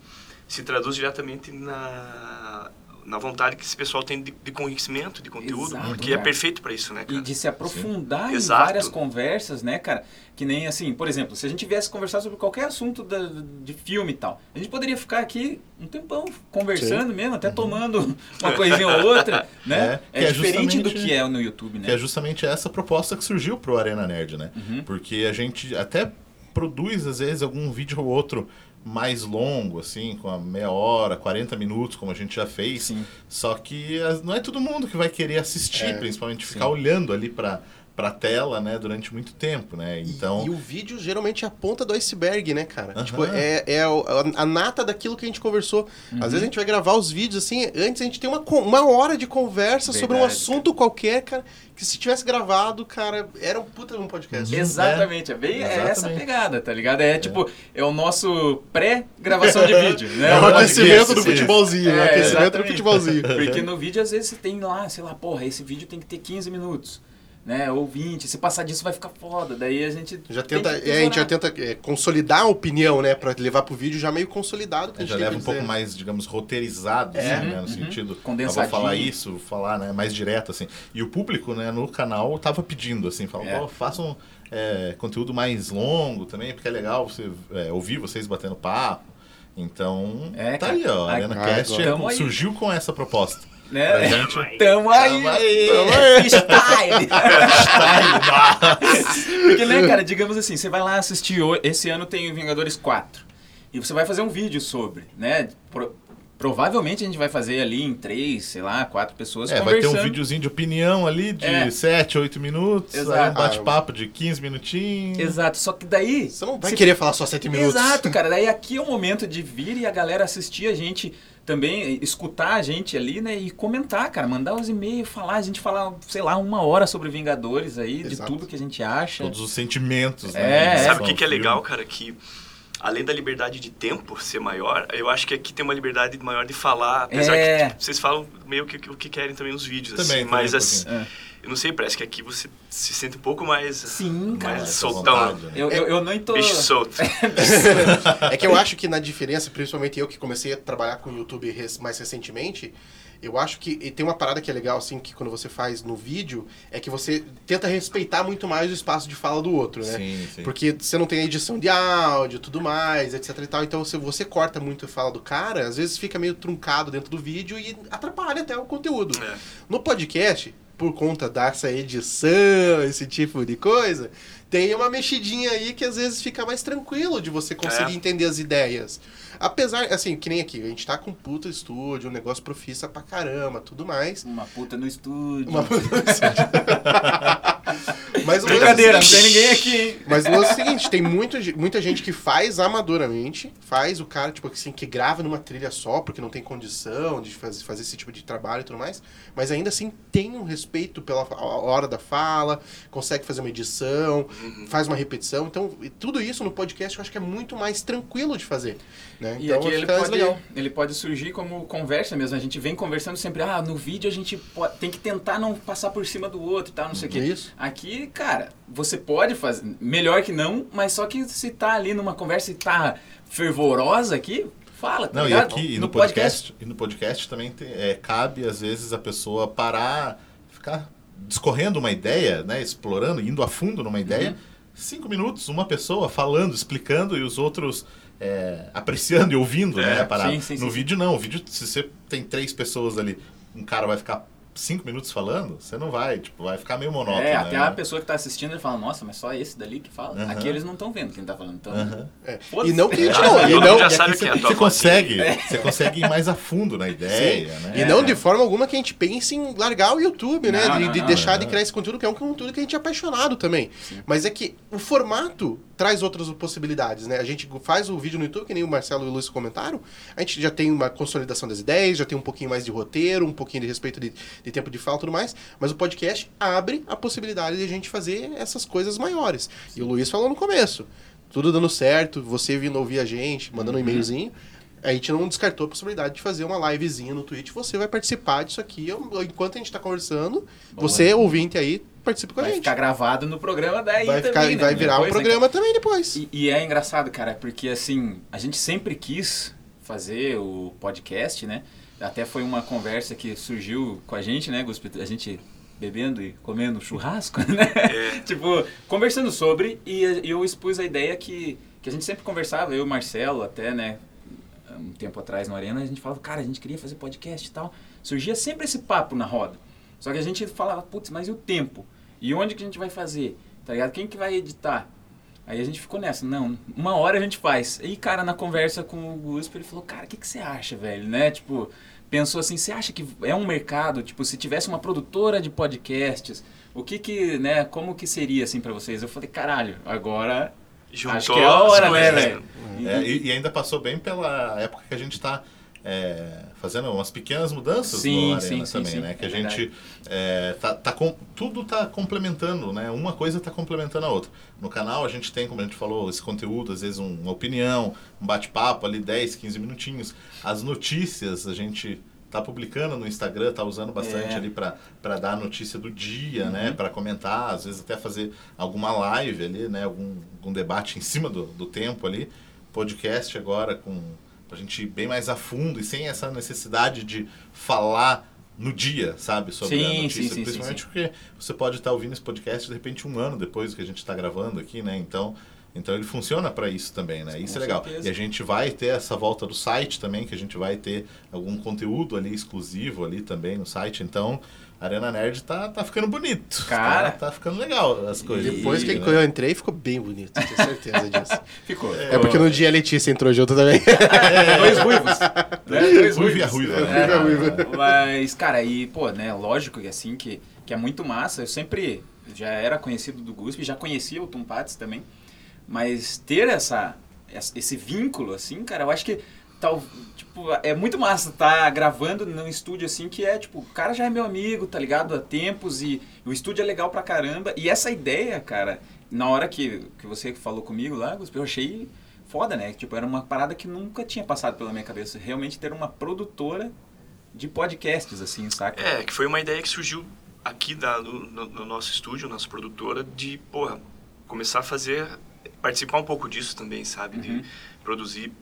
se traduz diretamente na, na vontade que esse pessoal tem de, de conhecimento, de conteúdo, Exato, que é cara. perfeito pra isso, né, E cara? de se aprofundar em Exato. várias conversas, né, cara? Que nem assim, por exemplo, se a gente viesse conversar sobre qualquer assunto da- de filme e tal, a gente poderia ficar aqui um tempão conversando mesmo, até tomando uma coisinha ou outra, [LAUGHS] né? É, É, que é diferente do justamente- que é no YouTube, né? Que é justamente essa proposta que surgiu pro Arena Nerd, né? Uhum. Porque a gente até produz, às vezes, algum vídeo ou outro mais longo, assim, com a meia hora, 40 minutos, como a gente já fez. Sim. Só que as- não é todo mundo que vai querer assistir, É, principalmente ficar olhando ali pra, pra tela, né, durante muito tempo, né? E- Então. E, o vídeo geralmente é a ponta do iceberg, né, cara? Aham. Tipo, é, é a, a nata daquilo que a gente conversou. Uhum. Às vezes a gente vai gravar os vídeos assim, antes a gente tem uma, uma hora de conversa sobre um Verdade, assunto qualquer, cara, que se tivesse gravado, cara, era um puta de um podcast. Uhum. Exatamente, é bem é essa Exatamente. pegada, tá ligado? É tipo, é o nosso pré-gravação de vídeo, né? É o aquecimento do futebolzinho, o É, aquecimento do exatamente. futebolzinho. Porque no vídeo, às vezes, você tem lá, sei lá, porra, esse vídeo tem que ter 15 minutos, né? Ou 20. Se passar disso, vai ficar foda. Daí a gente. Já tenta, é, a gente já tenta é, consolidar a opinião, né, Pra levar pro vídeo já meio consolidado. que a gente Já leva um pouco mais, digamos, roteirizado, É. assim, né? No Uhum. sentido. Eu Condensadinho. vou falar isso, vou falar né, mais direto, assim. E o público, né, no canal tava pedindo, assim, falando, É. pô, façam é, conteúdo mais longo também, porque é legal você é, ouvir vocês batendo papo. Então, É, tá cara. aí, ó. A Arena. Cast é- surgiu com essa proposta. Pra Né? gente. Tamo aí! Tamo aí. Tamo aí! [LAUGHS] Freestyle! Porque, né, cara, digamos assim, você vai lá assistir. Esse ano tem o Vingadores 4. E você vai fazer um vídeo sobre, né? Pro- provavelmente a gente vai fazer ali em três, sei lá, quatro pessoas É, vai ter conversando. um videozinho de opinião ali de É. 7, 8 minutos, Exato. um bate-papo de 15 minutinhos. Exato, só que daí. Você não vai se- querer falar só sete minutos. Exato, cara. Daí aqui é o momento de vir e a galera assistir a gente também, escutar a gente ali, né? E comentar, cara. Mandar os e-mails, falar. A gente falar, sei lá, uma hora sobre Vingadores aí, de Exato. tudo que a gente acha. Todos os sentimentos, É, né? é. Sabe o que, que é legal, cara? Que além da liberdade de tempo ser maior, eu acho que aqui tem uma liberdade maior de falar. Apesar É. que tipo, vocês falam meio que o que querem também nos vídeos. Também, assim, também mas um assim, pouquinho. eu não sei, parece que aqui você se sente um pouco mais, Sim, cara. mais Essa soltão. vontade, né? Eu, eu, eu não tô. Bicho solto. [LAUGHS] É que eu acho que na diferença, principalmente eu que comecei a trabalhar com o YouTube mais recentemente, eu acho que e tem uma parada que é legal, assim, que quando você faz no vídeo, é que você tenta respeitar muito mais o espaço de fala do outro, né? Sim, sim. Porque você não tem a edição de áudio e tudo mais, etc e tal. Então, se você corta muito a fala do cara, às vezes fica meio truncado dentro do vídeo e atrapalha até o conteúdo. É. No podcast, por conta dessa edição, esse tipo de coisa, tem uma mexidinha aí que às vezes fica mais tranquilo de você conseguir É. entender as ideias. Apesar, assim, que nem aqui, a gente tá com um puta estúdio, um negócio profissa pra caramba, tudo mais. Uma puta no estúdio. Uma Mas o lance é o Brincadeira, não tem ninguém aqui, hein? mas o lance é o seguinte, tem muito, muita gente que faz amadoramente, faz o cara, tipo assim, que grava numa trilha só, porque não tem condição de faz- fazer esse tipo de trabalho e tudo mais, mas ainda assim tem um respeito pela hora da fala, consegue fazer uma edição, faz uma repetição, então e tudo isso no podcast eu acho que é muito mais tranquilo de fazer, né? E então aqui ele mais pode, legal. ele pode surgir como conversa mesmo. A gente vem conversando sempre, ah, no vídeo a gente po- tem que tentar não passar por cima do outro e tal, não sei o quê. Isso. Aqui, cara, você pode fazer, melhor que não, mas só que se tá ali numa conversa e tá fervorosa aqui, fala, tá Não, e ligado? aqui, e no, podcast, e no podcast também tem- é, cabe, às vezes, a pessoa parar, ficar discorrendo uma ideia, né? Explorando, indo a fundo numa ideia. Uhum. Cinco minutos, uma pessoa falando, explicando e os outros é, apreciando e ouvindo né, a parada. sim, sim, no sim, vídeo, não. O vídeo, se você tem três pessoas ali, um cara vai ficar cinco minutos falando, você não vai, tipo, vai ficar meio monótono. É, né? até a pessoa que tá assistindo ele fala, nossa, mas só esse dali que fala. Aham. Aqui eles não estão vendo quem tá falando. Então, Aham. É. E não que a gente É. [LAUGHS] não, e não, já sabe quem é você, a tua você consegue, você consegue ir mais a fundo na ideia, né? E não de forma alguma que a gente pense em largar o YouTube, né? Não, de não, de não, deixar não. de criar esse conteúdo, que é um conteúdo que a gente é apaixonado também. Mas é que o formato traz outras possibilidades, né? A gente faz o vídeo no YouTube, que nem o Marcelo e o Luiz comentaram, a gente já tem uma consolidação das ideias, já tem um pouquinho mais de roteiro, um pouquinho de respeito de, de tempo de fala e tudo mais, mas o podcast abre a possibilidade de a gente fazer essas coisas maiores. E o Luiz falou no começo, tudo dando certo, você vindo ouvir a gente, mandando um e-mailzinho, a gente não descartou a possibilidade de fazer uma livezinha no Twitch. Você vai participar disso aqui eu- enquanto a gente tá conversando. Você, ouvinte aí, participa com a vai gente. ficar gravado no programa daí vai também, ficar, né? vai virar um Depois, né, programa também depois. E, e é engraçado, cara, porque assim, a gente sempre quis fazer o podcast, né? Até foi uma conversa que surgiu com a gente, né, Guspe? A gente bebendo e comendo churrasco, [LAUGHS] né? É. tipo, conversando sobre, e eu expus a ideia que, que a gente sempre conversava, eu e o Marcelo até, né? Um tempo atrás no Arena, a gente falava, cara, a gente queria fazer podcast e tal. Surgia sempre esse papo na roda. Só que a gente falava, putz, mas e o tempo? E onde que a gente vai fazer? Tá ligado? Quem que vai editar? Aí a gente ficou nessa, não, uma hora a gente faz. E, cara, na conversa com o Guspe, ele falou, cara, o que, que você acha, velho, né? Tipo, pensou assim, você acha que é um mercado, tipo, se tivesse uma produtora de podcasts, o que que, né, como que seria, assim, pra vocês? Eu falei, caralho, agora Juntou acho que é a hora, né, velho? É, e, e ainda passou bem pela época que a gente está fazendo umas pequenas mudanças Sim, no Arena sim, também, sim, né? Que é a gente é, tá, tá com, tudo tá complementando, né? Uma coisa tá complementando a outra. No canal a gente tem, como a gente falou, esse conteúdo, às vezes um- uma opinião, um bate-papo ali 10, 15 minutinhos. As notícias a gente tá publicando no Instagram, tá usando bastante É. ali para dar a notícia do dia, Uhum. né? Para comentar, às vezes até fazer alguma live ali, né? Algum, algum debate em cima do, do tempo ali. Podcast agora com pra gente ir bem mais a fundo e sem essa necessidade de falar no dia, sabe, sobre Sim, a notícia. sim, sim, Principalmente porque você pode estar ouvindo esse podcast de repente um ano depois que a gente está gravando aqui, né? Então, então ele funciona para isso também, né? Isso Com é legal. certeza. E a gente vai ter essa volta do site também, que a gente vai ter algum conteúdo ali exclusivo ali também no site. Então, Arena Nerd tá, tá ficando bonito. Cara. tá, tá ficando legal as coisas. Depois que né? eu entrei, ficou bem bonito, tenho certeza disso. [LAUGHS] Ficou. É porque no dia a Letícia entrou junto também. Dois ruivos. né? Dois Ruiva e a ruivos. ruiva. É, mas, cara, e, pô, né, lógico que assim, que, que é muito massa. Eu sempre já era conhecido do Guspe, já conhecia o Tumpates também. Mas ter essa- esse vínculo, assim, cara, eu acho que tal, tipo, é muito massa estar gravando num estúdio assim que é, tipo, o cara já é meu amigo, tá ligado? Há tempos e o estúdio é legal pra caramba. E essa ideia, cara, na hora que, que você falou comigo lá, eu achei foda, né? Tipo, era uma parada que nunca tinha passado pela minha cabeça. Realmente ter uma produtora de podcasts, assim, saca? É, que foi uma ideia que surgiu aqui da, no, no- no nosso estúdio, nossa produtora, de, porra, começar a fazer, participar um pouco disso também, sabe? Uhum. De produzir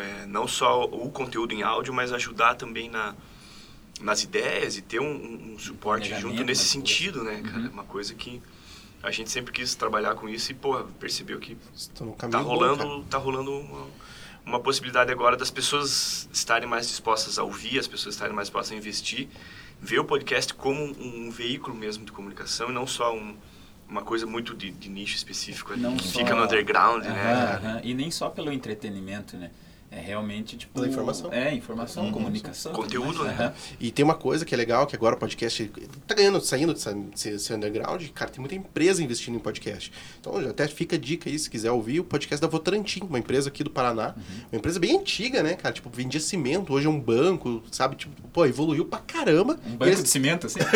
é, não só o conteúdo em áudio, mas ajudar também na, nas ideias e ter um, um- suporte junto nesse nas sentido, né, cara? Uhum. Uma coisa que a gente sempre quis trabalhar com isso e, porra, percebeu que tá bom, rolando, cara. tá rolando uma, uma possibilidade agora das pessoas estarem mais dispostas a ouvir, as pessoas estarem mais dispostas a investir, ver o podcast como um, um veículo mesmo de comunicação e não só um- uma coisa muito de, de nicho específico ali, Não que só- fica no underground, né? E nem só pelo entretenimento, né? É realmente, tipo... Pela informação. É, informação, Uhum. comunicação. Conteúdo, mais. né? E tem uma coisa que é legal, que agora o podcast tá ganhando, saindo desse, underground, cara, tem muita empresa investindo em podcast. Então, já até fica a dica aí, se quiser ouvir, o podcast da Votorantim, uma empresa aqui do Paraná. Uhum. Uma empresa bem antiga, né, cara? Tipo, vendia cimento, hoje é um banco, sabe? Tipo, pô, evoluiu pra caramba. Um banco eles- de cimento, assim? [LAUGHS]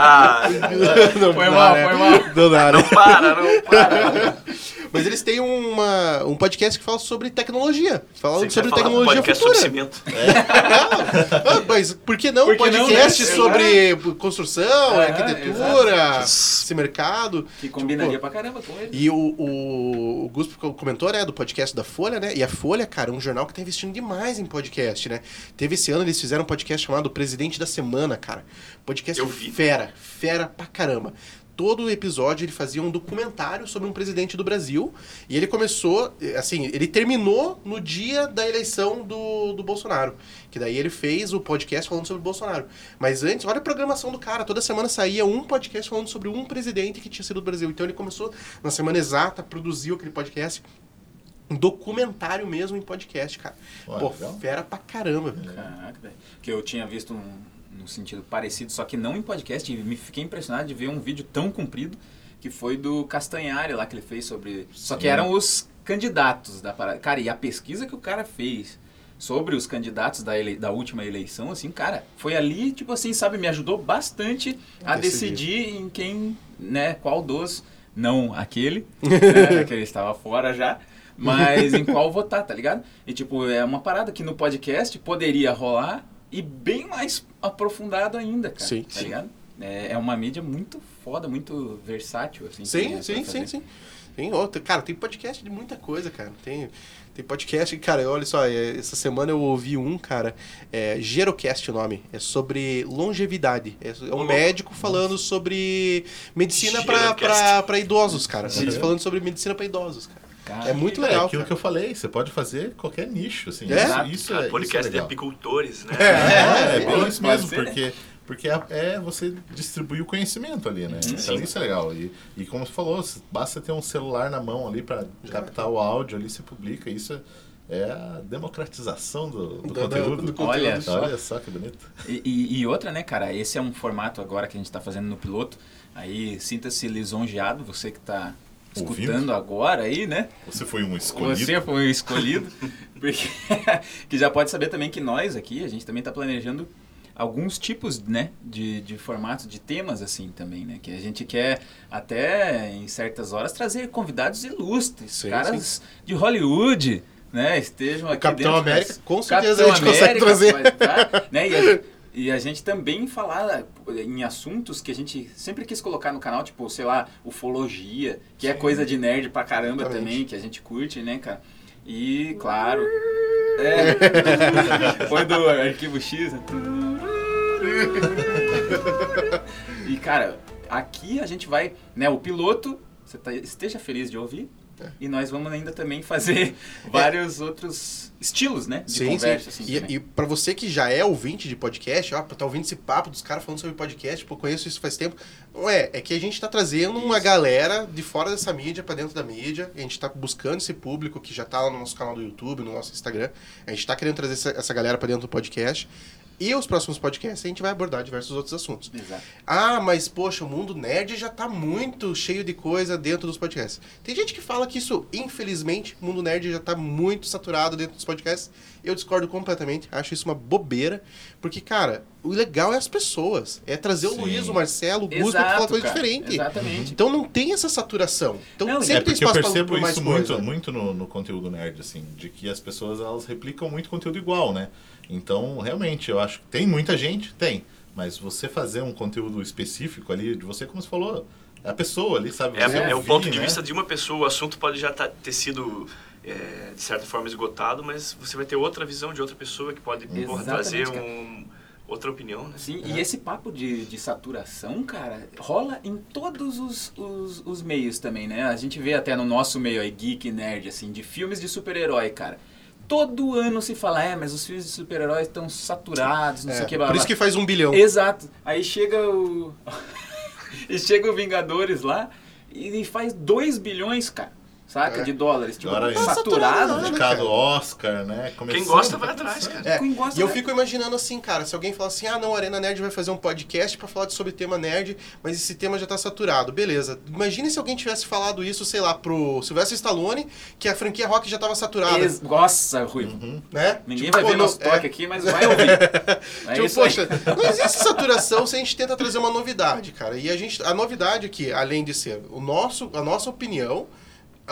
Ah, [LAUGHS] Não Foi dá, mal, né? foi mal. Não dá, né? para, não para. [LAUGHS] Mas eles têm uma, um podcast que fala sobre tecnologia. Falando Você sobre quer falar um tecnologia podcast futura. sobre cimento. [LAUGHS] Ah, mas por que não Por que não, podcast né? sobre construção, Aham, arquitetura, exato. esse mercado? Que combinaria Tipo, pra caramba com ele. E o, o, o Guspo comentou, né, do podcast da Folha, né? E a Folha, cara, é um jornal que tá investindo demais em podcast, né? Teve esse ano, eles fizeram um podcast chamado Presidente da Semana, cara. Podcast Eu vi. fera, fera pra caramba. Todo episódio ele fazia um documentário sobre um presidente do Brasil. E ele começou, assim, ele terminou no dia da eleição do, do Bolsonaro. Que daí ele fez o podcast falando sobre o Bolsonaro. Mas antes, olha a programação do cara. Toda semana saía um podcast falando sobre um presidente que tinha sido do Brasil. Então ele começou, na semana exata, produziu aquele podcast. Um documentário mesmo em podcast, cara. Ué, Pô, legal. fera pra caramba, velho. Caraca, velho. Que eu tinha visto um, num sentido parecido, só que não em podcast. E me fiquei impressionado de ver um vídeo tão comprido que foi do Castanhari lá que ele fez sobre. Só que Sim. eram os candidatos da parada. Cara, e a pesquisa que o cara fez sobre os candidatos da, ele- da última eleição, assim, cara, foi ali, tipo assim, sabe, me ajudou bastante a Decidir. decidir em quem, né, qual dos, não aquele, [LAUGHS] né, que ele estava fora já, mas em qual votar, tá ligado? E tipo, é uma parada que no podcast poderia rolar e bem mais aprofundado ainda, cara. Sim, tá sim. ligado? É, é uma mídia muito foda, muito versátil, assim. Sim, sim, sim, sim. Tem outra. Cara, tem podcast de muita coisa, cara. Tem, tem podcast, cara, olha só, é, essa semana eu ouvi um, cara, é Gerocast o nome, é sobre longevidade. É, é um médico falando sobre medicina pra idosos, cara. Eles falando sobre medicina pra idosos, cara. Cara, É muito É legal, aquilo cara. que eu falei, você pode fazer qualquer nicho, assim. É? Isso, isso Ah, é, podcast isso é de legal. apicultores, né? É, é, bem Pode isso mesmo, ser, né? porque, porque é, é você distribuir o conhecimento ali, né? Então isso é legal. E, e como você falou, basta ter um celular na mão ali para captar o áudio ali, você publica. Isso é, é a democratização do, do Do- conteúdo. do conteúdo. Olha só. Olha só que bonito. E, e- e outra, né, cara, esse é um formato agora que a gente está fazendo no piloto. Aí sinta-se lisonjeado, você que está escutando Ouvindo. agora aí, né? Você foi um escolhido. Você foi o escolhido. [LAUGHS] porque que já pode saber também que nós aqui, a gente também está planejando alguns tipos, né, de, de formatos, de temas assim também, né? Que a gente quer até em certas horas trazer convidados ilustres, Sim, caras de Hollywood, né? Estejam aqui Capitão dentro América, com certeza Capitão a gente consegue América trazer. pode estar, né? E a, e a gente também falar em assuntos que a gente sempre quis colocar no canal, tipo, sei lá, ufologia, que é coisa de nerd pra caramba Exatamente. também, que a gente curte, né, cara? E, claro. É. [LAUGHS] Foi do arquivo X. né? E, cara, aqui a gente vai, né, o piloto, você tá- esteja feliz de ouvir. É. E nós vamos ainda também fazer [LAUGHS] vários outros estilos, né? De Sim, conversa, sim. assim, e, e pra você que já é ouvinte de podcast, ó, tá ouvindo esse papo dos caras falando sobre podcast, pô, conheço isso faz tempo. Não é, é que a gente tá trazendo uma galera de fora dessa mídia pra dentro da mídia. A gente tá buscando esse público que já tá lá no nosso canal do YouTube, no nosso Instagram. A gente tá querendo trazer essa, essa galera pra dentro do podcast. E os próximos podcasts a gente vai abordar diversos outros assuntos. Exato. Ah, mas poxa, o mundo nerd já tá muito cheio de coisa dentro dos podcasts. Tem gente que fala que isso, infelizmente, o mundo nerd já tá muito saturado dentro dos podcasts. Eu discordo completamente, acho isso uma bobeira. Porque, cara, o legal é as pessoas. É trazer o Sim. Luiz, o Marcelo, o Gus pra Exato, falar coisa cara. diferente. Exatamente. Então não tem essa saturação. Então Não, sempre É tem eu espaço pra- percebo pra mais isso coisa. muito, muito no, no conteúdo nerd, assim, de que as pessoas elas replicam muito conteúdo igual, né? Então, realmente, eu acho que tem muita gente, tem. Mas você fazer um conteúdo específico ali, de você, como você falou, é a pessoa ali, sabe? É, Você é o ponto de né? vista de uma pessoa. O assunto pode já tá- ter sido, é, de certa forma, esgotado, mas você vai ter outra visão de outra pessoa que pode porra, trazer um, outra opinião, né? Sim, e esse papo de, de saturação, cara, rola em todos os, os, os meios também, né? A gente vê até no nosso meio aí, geek, nerd, assim, de filmes de super-herói, cara. Todo ano se fala, é, mas os filmes de super-heróis estão saturados, não É, sei o que, blá, por blá. isso que faz um bilhão. Exato. Aí chega o. [LAUGHS] e chega o Vingadores lá e faz 2 bilhões, cara. Saca? É. De dólares. Tipo, Agora saturado, né? Indicado Oscar, né? Quem gosta vai atrás, cara. É, Quem gosta e eu vai- fico imaginando assim, cara, se alguém falar assim, ah, não, a Arena Nerd vai fazer um podcast pra falar sobre tema nerd, mas esse tema já tá saturado. Beleza. Imagine se alguém tivesse falado isso, sei lá, pro Sylvester Stallone, que a franquia rock já tava saturada, Ex- Nossa, Rui. né? Ninguém Tipo, vai ver nosso toque aqui, mas vai ouvir. [LAUGHS] É Tipo, isso aí. poxa, não existe saturação se a gente tenta trazer uma novidade, cara. E a gente, a novidade aqui, além de ser o nosso, a nossa opinião,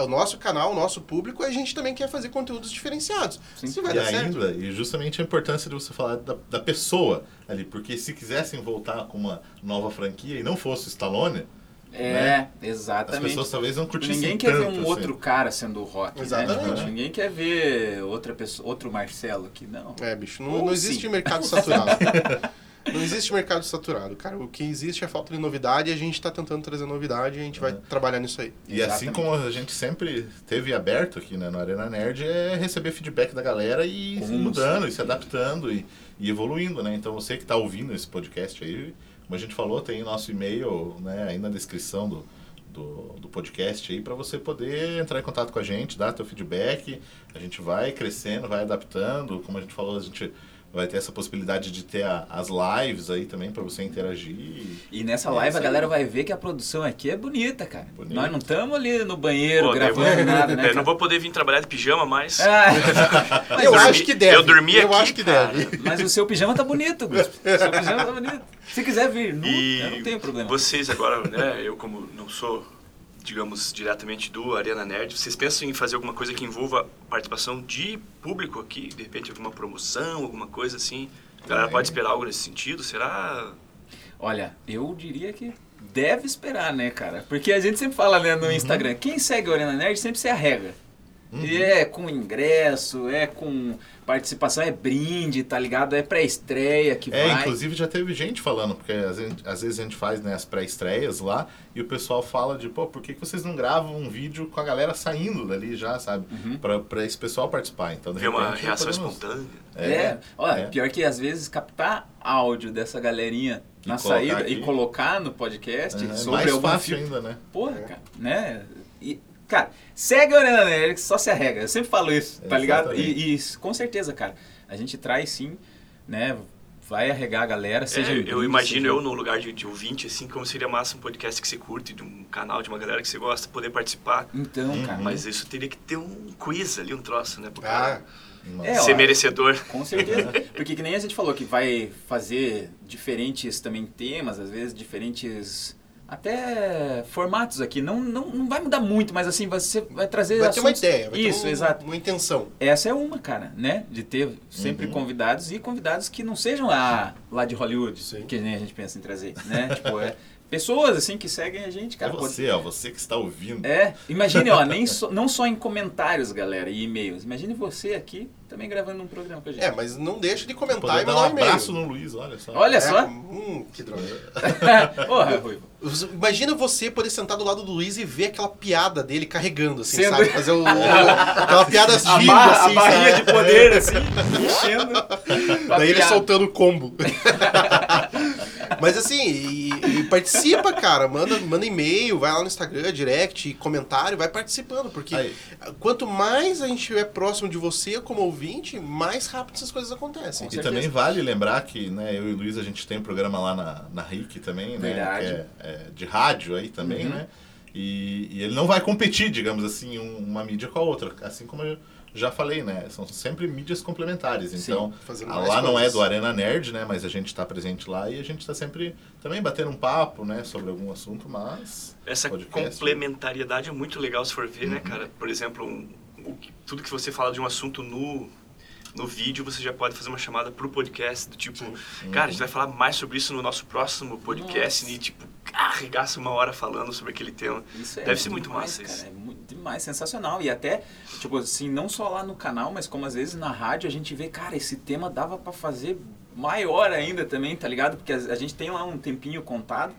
o nosso canal, o nosso público, a gente também quer fazer conteúdos diferenciados. Sim. Se vai E dar certo. ainda, e justamente a importância de você falar da, da pessoa ali, porque se quisessem voltar com uma nova franquia e não fosse o Stallone, É, né? as exatamente. pessoas talvez não curtissem Ninguém quer ver tanto, um assim. outro cara sendo o rock, Exatamente. né? Ninguém quer ver outra pessoa, outro Marcelo aqui, não. É, bicho, não, não existe mercado [LAUGHS] saturado. Não existe mercado saturado, cara. O que existe é falta de novidade e a gente tá tentando trazer novidade e a gente vai trabalhar nisso aí. E assim Exatamente. como a gente sempre teve aberto aqui né, no Arena Nerd, é receber feedback da galera e ir mudando, e se adaptando e, e evoluindo, né? Então você que está ouvindo esse podcast aí, como a gente falou, tem nosso e-mail né, aí na descrição do, do, do podcast aí para você poder entrar em contato com a gente, dar teu feedback. A gente vai crescendo, vai adaptando. Como a gente falou, a gente vai ter essa possibilidade de ter a- as lives aí também para você interagir. E nessa É live a aí. galera vai ver que a produção aqui é bonita, cara. Bonito. Nós não estamos ali no banheiro Pô, eu gravando nada, né? eu [LAUGHS] não cara? vou poder vir trabalhar de pijama mais. [LAUGHS] Ah, [LAUGHS] eu dormi- acho que deve. eu dormi Eu aqui, acho que cara. deve. mas o seu pijama tá bonito, Gus. O seu pijama tá bonito. Se quiser vir nu, E eu não tenho problema. vocês agora, né, eu como não sou, digamos, diretamente do Arena Nerd, vocês pensam em fazer alguma coisa que envolva participação de público aqui? De repente alguma promoção, alguma coisa assim? A galera pode esperar algo nesse sentido? Será? Olha, eu diria que deve esperar, né, cara? Porque a gente sempre fala né, no Instagram, quem segue o Arena Nerd sempre se arrega. E é com ingresso, é com participação, é brinde, tá ligado? É pré-estreia que É, vai. inclusive já teve gente falando, porque às vezes, às vezes a gente faz né, as pré-estreias lá e o pessoal fala de, pô, por que, que vocês não gravam um vídeo com a galera saindo dali já, sabe? Uhum. Pra, pra esse pessoal participar. Então, de Ver uma repente, reação podemos- espontânea. É, olha, é. pior que às vezes captar áudio dessa galerinha E na saída aqui. e colocar no podcast É, sobre mais algum fácil filme. ainda, né? Porra, cara, né? E, cara, segue a Nerd, que só se arrega. Eu sempre falo isso, tá ligado? E, e com certeza, cara, a gente traz sim, né? Vai arregar a galera, seja. É, eu vídeo, imagino seja- eu no lugar de, de ouvinte, assim, como seria massa um podcast que você curte, de um canal, de uma galera que você gosta, poder participar. Então, Uhum. cara. Mas isso teria que ter um quiz ali, um troço, né? Pro Ah, cara É, ser ó, merecedor. Com certeza. [LAUGHS] Porque que nem a gente falou que vai fazer diferentes também temas, às vezes diferentes até formatos aqui. Não, não, não vai mudar muito, mas assim, você vai trazer vai ter uma assuntos- ideia, vai Isso, ter um- exato. uma intenção. Essa é uma, cara, né? De ter sempre Uhum. convidados e convidados que não sejam lá, lá de Hollywood, Sim. que nem a gente pensa em trazer, né? [LAUGHS] tipo, é pessoas assim que seguem a gente, É cara. Pode- você, ó, você que está ouvindo. É, imagine, ó, [LAUGHS] nem só- não só em comentários, galera, e e-mails. Imagine você aqui também gravando um programa com a gente. É, mas não deixa de comentar Poder e dar mandar um um e-mail. abraço no Luiz, olha só. Olha É, só. Hum, que droga. [LAUGHS] Porra, Ruivo. Imagina você poder sentar do lado do Luiz e ver aquela piada dele carregando, assim, Sendo- sabe? Fazer o, o- aquela piada A, vindo, barra, assim, a barrinha sabe? de poder, assim, enchendo. Daí ele Piada. soltando o combo. [LAUGHS] Mas assim, e, e participa, cara. Manda, manda e-mail, vai lá no Instagram, direct, comentário, vai participando. Porque Aí. quanto mais a gente estiver próximo de você como ouvinte, mais rápido essas coisas acontecem. E também vale lembrar que né, eu e o Luiz a gente tem um programa lá na, na RIC também, né? Verdade. É, é de rádio aí também, Uhum. né? E, e ele não vai competir, digamos assim, um- uma mídia com a outra. Assim como eu já falei, né? São sempre mídias complementares. Sim, Então, mais lá não é do Arena Nerd, né? Mas a gente está presente lá e a gente está sempre também batendo um papo, né? Sobre algum assunto, mas... Essa podcast, complementariedade é muito legal se for ver, né, Uhum. cara? Por exemplo, um- o que- tudo que você fala de um assunto no, no vídeo, você já pode fazer uma chamada pro podcast, do tipo, cara, a gente vai falar mais sobre isso no nosso próximo podcast, Nossa. e tipo, arregaça uma hora falando sobre aquele tema. Isso é Deve ser muito massa isso. cara. É muito demais, sensacional. E até, tipo assim, não só lá no canal, mas como às vezes na rádio a gente vê, cara, esse tema dava pra fazer maior ainda também, tá ligado? Porque a, gente tem lá um tempinho contado.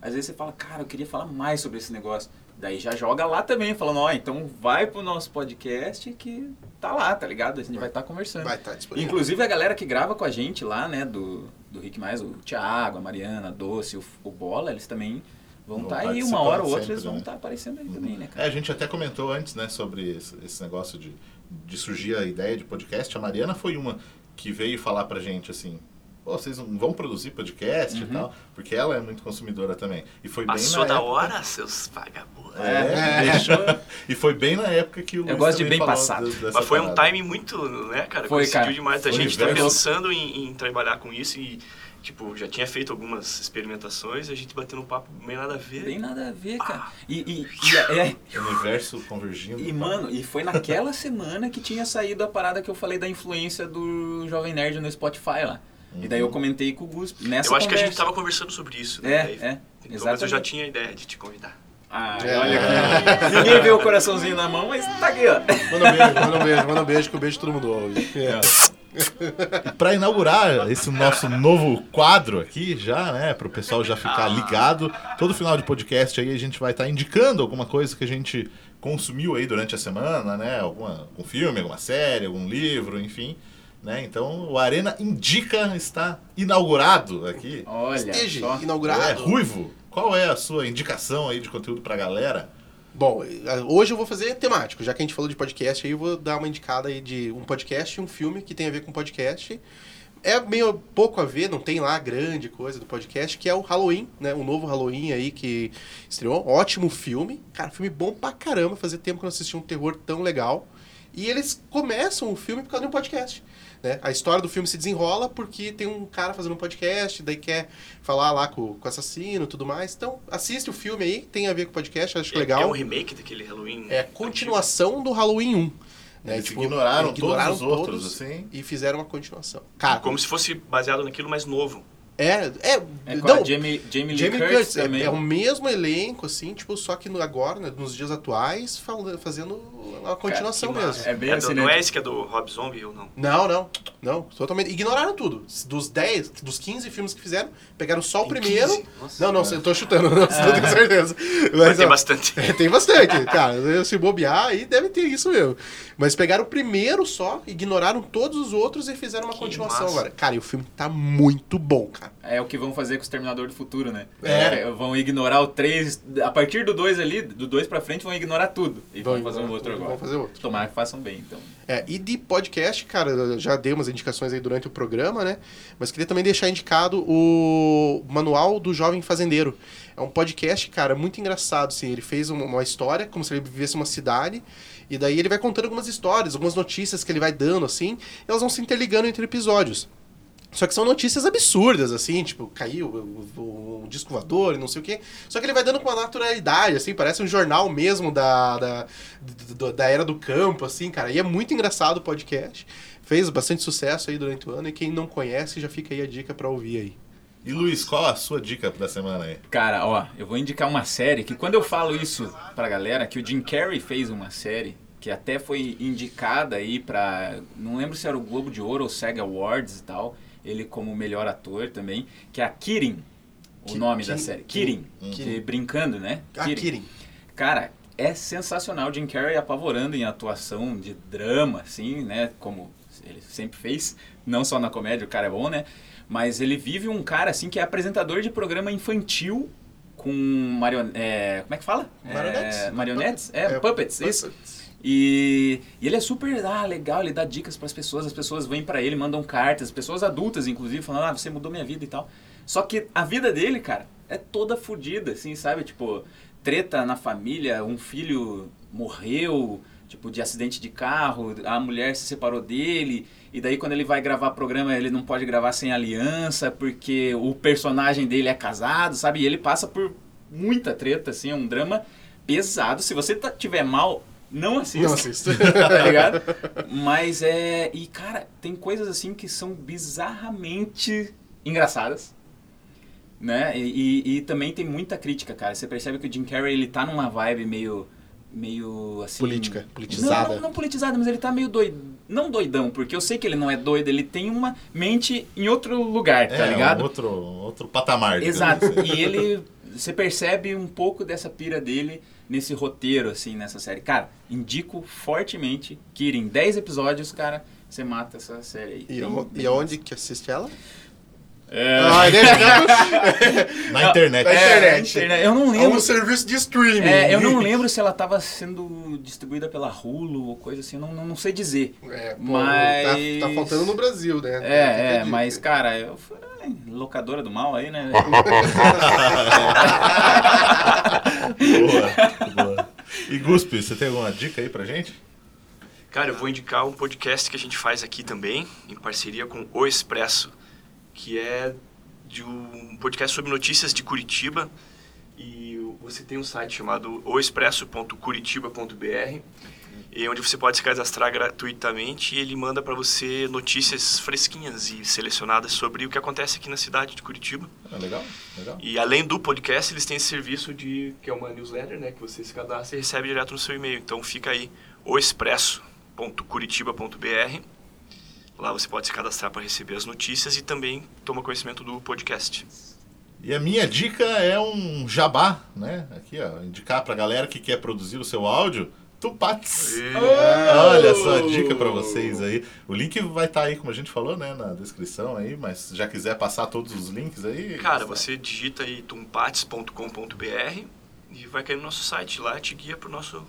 Às vezes você fala, cara, eu queria falar mais sobre esse negócio. Daí já joga lá também, falando, ó, então vai pro nosso podcast que tá lá, tá ligado? A gente vai estar conversando. Vai estar disponível. Inclusive a galera que grava com a gente lá, né, do, do Rick Mais, o Thiago, a Mariana, a Doce, o, o Bola, eles também vão estar aí, participando uma hora ou outra sempre, eles vão né? estar aparecendo aí também, né, É, cara? a gente até comentou antes, né, sobre esse, esse negócio de, de surgir a ideia de podcast. A Mariana foi uma que veio falar pra gente assim. Pô, vocês não vão produzir podcast Uhum. e tal? Porque ela é muito consumidora também. E foi bem Passou na da época- hora, seus vagabundos. É, [LAUGHS] deixou. E foi bem na época que o Eu Luiz gosto de bem passado. Mas foi um parada. timing muito, né, cara? Foi, Coincidiu cara. demais. A Foi gente tá universo. pensando em, em trabalhar com isso e, tipo, já tinha feito algumas experimentações, a gente bateu um papo meio nada a ver. Bem nada a ver, cara. E, e, e, é, O universo convergindo. e, mano, e foi naquela [LAUGHS] semana que tinha saído a parada que eu falei da influência do Jovem Nerd no Spotify lá. E daí eu comentei com o Gus nessa Eu acho que a gente conversa. tava conversando sobre isso, né? É, Daí- é, então, mas eu exatamente. já tinha a ideia de te convidar. Ah, É. olha aqui. Ninguém vê o coraçãozinho na mão, mas tá aqui, ó. Manda um beijo, manda um beijo, manda um beijo, que o beijo todo mundo ouve. É. [LAUGHS] Para inaugurar esse nosso novo quadro aqui, já, né, para o pessoal já ficar ligado, todo final de podcast aí a gente vai estar indicando alguma coisa que a gente consumiu aí durante a semana, né, alguma, algum filme, alguma série, algum livro, enfim, né, então o Arena Indica está inaugurado aqui. Olha Esteja só. É, inaugurado. Ruivo, qual é a sua indicação aí de conteúdo pra galera? Bom, hoje eu vou fazer temático, já que a gente falou de podcast, aí eu vou dar uma indicada aí de um podcast e um filme que tem a ver com podcast. É meio pouco a ver, não tem lá grande coisa do podcast, que é o Halloween, né? O novo Halloween aí que estreou. Ótimo filme. Cara, filme bom pra caramba. Fazia tempo que eu não assistia um terror tão legal. E eles começam o filme por causa de um podcast. Né? A história do filme se desenrola porque tem um cara fazendo um podcast, daí quer falar lá com, com o assassino e tudo mais. Então, assiste o filme aí, tem a ver com o podcast, acho É- legal. É um remake daquele Halloween. É a continuação do Halloween 1. Né? Eles ignoraram todos os outros, todos assim. E fizeram uma continuação. Cara, Como se fosse baseado naquilo mais novo. É, é, É com não, a Jamie, Jamie Lee Jamie Curtis, Curtis é, também. é o mesmo elenco, assim, tipo, só que no, agora, né, nos dias atuais, fazendo a continuação Que mesmo. É bem É assim, do, né? Não é esse que é do Rob Zombie ou não? Não, não, não, totalmente. Ignoraram tudo. Dos 10, dos 15 filmes que fizeram, pegaram só o Tem primeiro. 15? Nossa. Não, não, eu tô chutando, não, [LAUGHS] não tenho certeza. Mas Mas, tem ó, bastante. é, [LAUGHS] tem bastante, cara. Se bobear, aí deve ter isso mesmo. Mas pegaram o primeiro só, ignoraram todos os outros e fizeram uma Que continuação massa. agora. Cara, e o filme tá muito bom, cara. É o que vão fazer com o Exterminador do Futuro, né? É. Vão ignorar o 3. A partir do 2 ali, do 2 pra frente, vão ignorar tudo. E vão, Vão fazer um outro tudo, agora. vão fazer outro. Tomara que façam bem, então. É, e de podcast, cara, já dei umas indicações aí durante o programa, né? Mas queria também deixar indicado o Manual do Jovem Fazendeiro. É um podcast, cara, muito engraçado, assim. Ele fez uma, uma história, como se ele vivesse uma cidade, e daí ele vai contando algumas histórias, algumas notícias que ele vai dando, assim, e elas vão se interligando entre episódios. Só que são notícias absurdas, assim, tipo, caiu o, o- o disco voador e não sei o quê. Só que ele vai dando com uma naturalidade, assim, parece um jornal mesmo da, da, do- da era do campo, assim, cara. E é muito engraçado o podcast. Fez bastante sucesso aí durante o ano e quem não conhece já fica aí a dica pra ouvir aí. E Luiz, qual a sua dica da semana aí? Cara, ó, eu vou indicar uma série que quando eu falo isso pra galera, que o Jim Carrey fez uma série que até foi indicada aí pra. Não lembro se era o Globo de Ouro ou SEG Awards e tal. Ele como melhor ator também, que é a Kirin, o Ki- nome Ki- da série. Ki- Kirin, Kirin. que brincando, né? Ah, Kirin. Cara, é sensacional. Jim Carrey apavorando em atuação de drama, assim, né? Como ele sempre fez. Não só na comédia, o cara é bom, né? Mas ele vive um cara, assim, que é apresentador de programa infantil com marion... é, como é que fala? Marionetes. É, marionetes? É, É, puppets, isso. puppets. E, e ele é super ah, legal, ele dá dicas para as pessoas, as pessoas vêm para ele, mandam cartas, pessoas adultas, inclusive, falando, ah, você mudou minha vida e tal. Só que a vida dele, cara, é toda fodida, assim, sabe? Tipo, treta na família, um filho morreu, tipo, de acidente de carro, a mulher se separou dele, e daí quando ele vai gravar programa, ele não pode gravar sem aliança, porque o personagem dele é casado, sabe? E ele passa por muita treta, assim, é um drama pesado. Se você tá, tiver mal, não assista Não assisto. [LAUGHS] tá ligado? [LAUGHS] Mas é. E, cara, tem coisas assim que são bizarramente engraçadas. Né? E, e, e também tem muita crítica, cara. Você percebe que o Jim Carrey ele tá numa vibe meio. meio assim. Política, politizada. Não, não, não politizada, mas ele tá meio doido. Não doidão, porque eu sei que ele não é doido, ele tem uma mente em outro lugar, tá é, ligado? um outro, outro patamar. Exato. assim. E ele. Você percebe um pouco dessa pira dele nesse roteiro, assim, nessa série. Cara, indico fortemente que em 10 episódios, cara, você mata essa série aí. E, Bem- o- bem e aonde que assiste ela? É. [LAUGHS] Ah, [LAUGHS] Na internet. Na É, internet. internet. Eu não É lembro. um serviço de streaming. É, eu não [LAUGHS] lembro se ela tava sendo distribuída pela Hulu ou coisa assim, eu não, não, não sei dizer. É, pô, Mas- tá, tá faltando no Brasil, né? É, é, mas, cara, eu é, locadora do mal aí, né? [LAUGHS] boa, boa. E Guspe, você tem alguma dica aí pra gente? Cara, eu vou indicar um podcast que a gente faz aqui também, em parceria com O Expresso, que é de um podcast sobre notícias de Curitiba. E você tem um site chamado oexpresso.curitiba.br, e onde você pode se cadastrar gratuitamente e ele manda para você notícias fresquinhas e selecionadas sobre o que acontece aqui na cidade de Curitiba. Ah, legal, legal. E além do podcast, eles têm esse serviço de que é uma newsletter, né, que você se cadastra e recebe direto no seu e-mail. Então fica aí oexpresso.curitiba.br. Lá você pode se cadastrar para receber as notícias e também toma conhecimento do podcast. E a minha dica é um jabá, né? Aqui, ó, indicar pra galera que quer produzir o seu áudio, Tupats. Olha só a dica pra vocês aí. O link vai estar aí, como a gente falou, né, na descrição aí, mas se já quiser passar todos os links aí. Cara, você digita aí tumpates.com.br e vai cair no nosso site lá, te guia pro nosso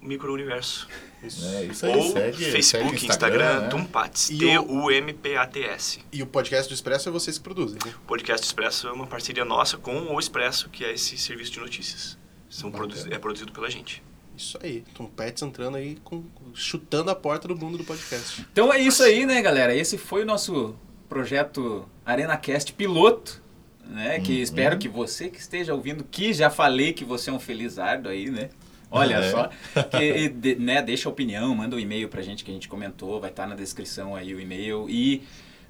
micro-universo. É isso aí, Ou segue, Facebook, segue Instagram, né? Tumpates, E o- T-U-M-P-A-T-S. E o podcast do Expresso é vocês que produzem, né? O Podcast Expresso é uma parceria nossa com o Expresso, que é esse serviço de notícias. São produzi- é produzido pela gente. Isso aí. Tom Pets entrando aí, com, chutando a porta do mundo do podcast. Então é isso aí, né, galera? Esse foi o nosso projeto ArenaCast piloto, né? Que Uhum. espero que você que esteja ouvindo, que já falei que você é um felizardo aí, né? Olha É. só, que, de- né, deixa a opinião, manda um e-mail pra gente que a gente comentou, vai estar na descrição aí o e-mail. E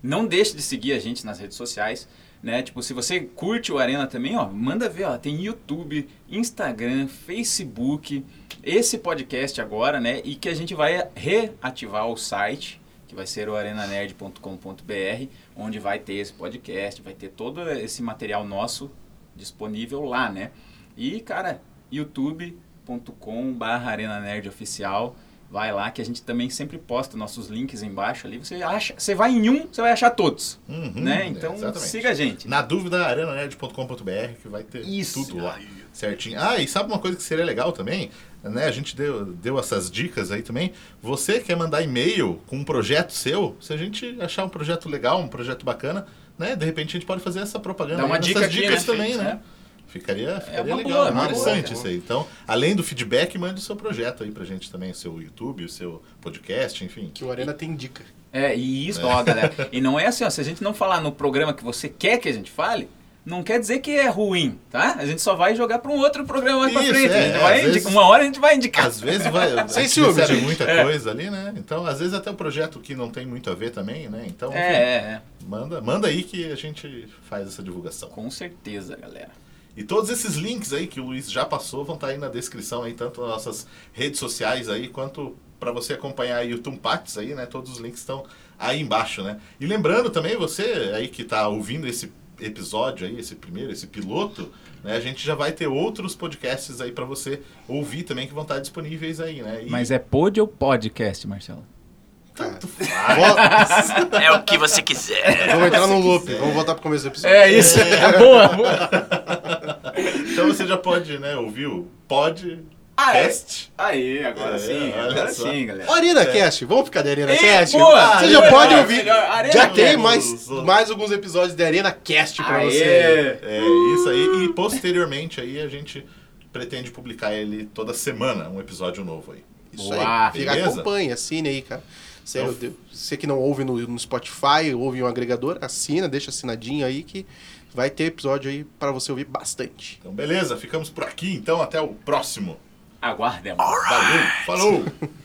não deixe de seguir a gente nas redes sociais. Né? Tipo, se você curte o Arena também, ó, manda ver, ó, tem YouTube, Instagram, Facebook, esse podcast agora, né? E que a gente vai reativar o site, que vai ser o arenanerd.com.br, onde vai ter esse podcast, vai ter todo esse material nosso disponível lá, né? E, cara, youtube.com.br arenanerd Vai lá que a gente também sempre posta nossos links embaixo ali. Você acha, você vai em um, você vai achar todos, Uhum, né? Então exatamente. siga a gente. Na dúvida, arenanerd.com.br que vai ter Isso. tudo lá certinho. Ah, e sabe uma coisa que seria legal também? Né, a gente deu, deu essas dicas aí também. Você quer mandar e-mail com um projeto seu? Se a gente achar um projeto legal, um projeto bacana, né? De repente a gente pode fazer essa propaganda. Dá uma dica nessas aqui, dicas né? também, É. Ficaria, ficaria uma legal, boa, uma interessante boa. isso aí. Então, além do feedback, mande o seu projeto aí pra gente também, o seu YouTube, o seu podcast, enfim. Que o Arena tem dica. É, e isso, ó, galera. E não é assim, ó, se a gente não falar no programa que você quer que a gente fale, não quer dizer que é ruim, tá? A gente só vai jogar para um outro programa mais pra Isso, frente. é, é, vai indicar- vezes- Uma hora a gente vai indicar. Às vezes vai. [LAUGHS] Sem ciúmes, gente. muita É. coisa ali, né? Então, às vezes até um projeto que não tem muito a ver também, né? Então, enfim, É, é, é. manda, manda aí que a gente faz essa divulgação. Com certeza, galera. E todos esses links aí que o Luiz já passou vão estar aí na descrição aí, tanto nas nossas redes sociais aí, quanto para você acompanhar aí o Tumpats aí, né? Todos os links estão aí embaixo, né? E lembrando também, você aí que está ouvindo esse episódio aí, esse primeiro, esse piloto, né? A gente já vai ter outros podcasts aí para você ouvir também que vão estar disponíveis aí, né? E Mas é pod ou podcast, Marcelo? Tanto Vol- É o que você quiser. Vamos entrar no Se loop. quiser. Vamos voltar pro começo do episódio. É isso. É boa, boa. Então você já pode, né, ouvir o podcast. Ah, é? Aí, agora É, sim, olha agora só. sim, galera. Arena Cast, vamos ficar de Arena Ei, Cast? boa! Você já pode Cast, ouvir. melhor, Arena Já Cast. tem mais, mais alguns episódios de Arena Cast pra Aê. você. É isso aí. E posteriormente aí a gente pretende publicar ele toda semana, um episódio novo aí. Isso Boa. aí. Fica, Beleza? acompanha, assine aí, cara. Você, Então- eu- você que não ouve no, no Spotify, ouve em um agregador, assina, deixa assinadinho aí que vai ter episódio aí pra você ouvir bastante. Então beleza, ficamos por aqui. Então até o próximo. Aguardem. Valeu, falou! [LAUGHS]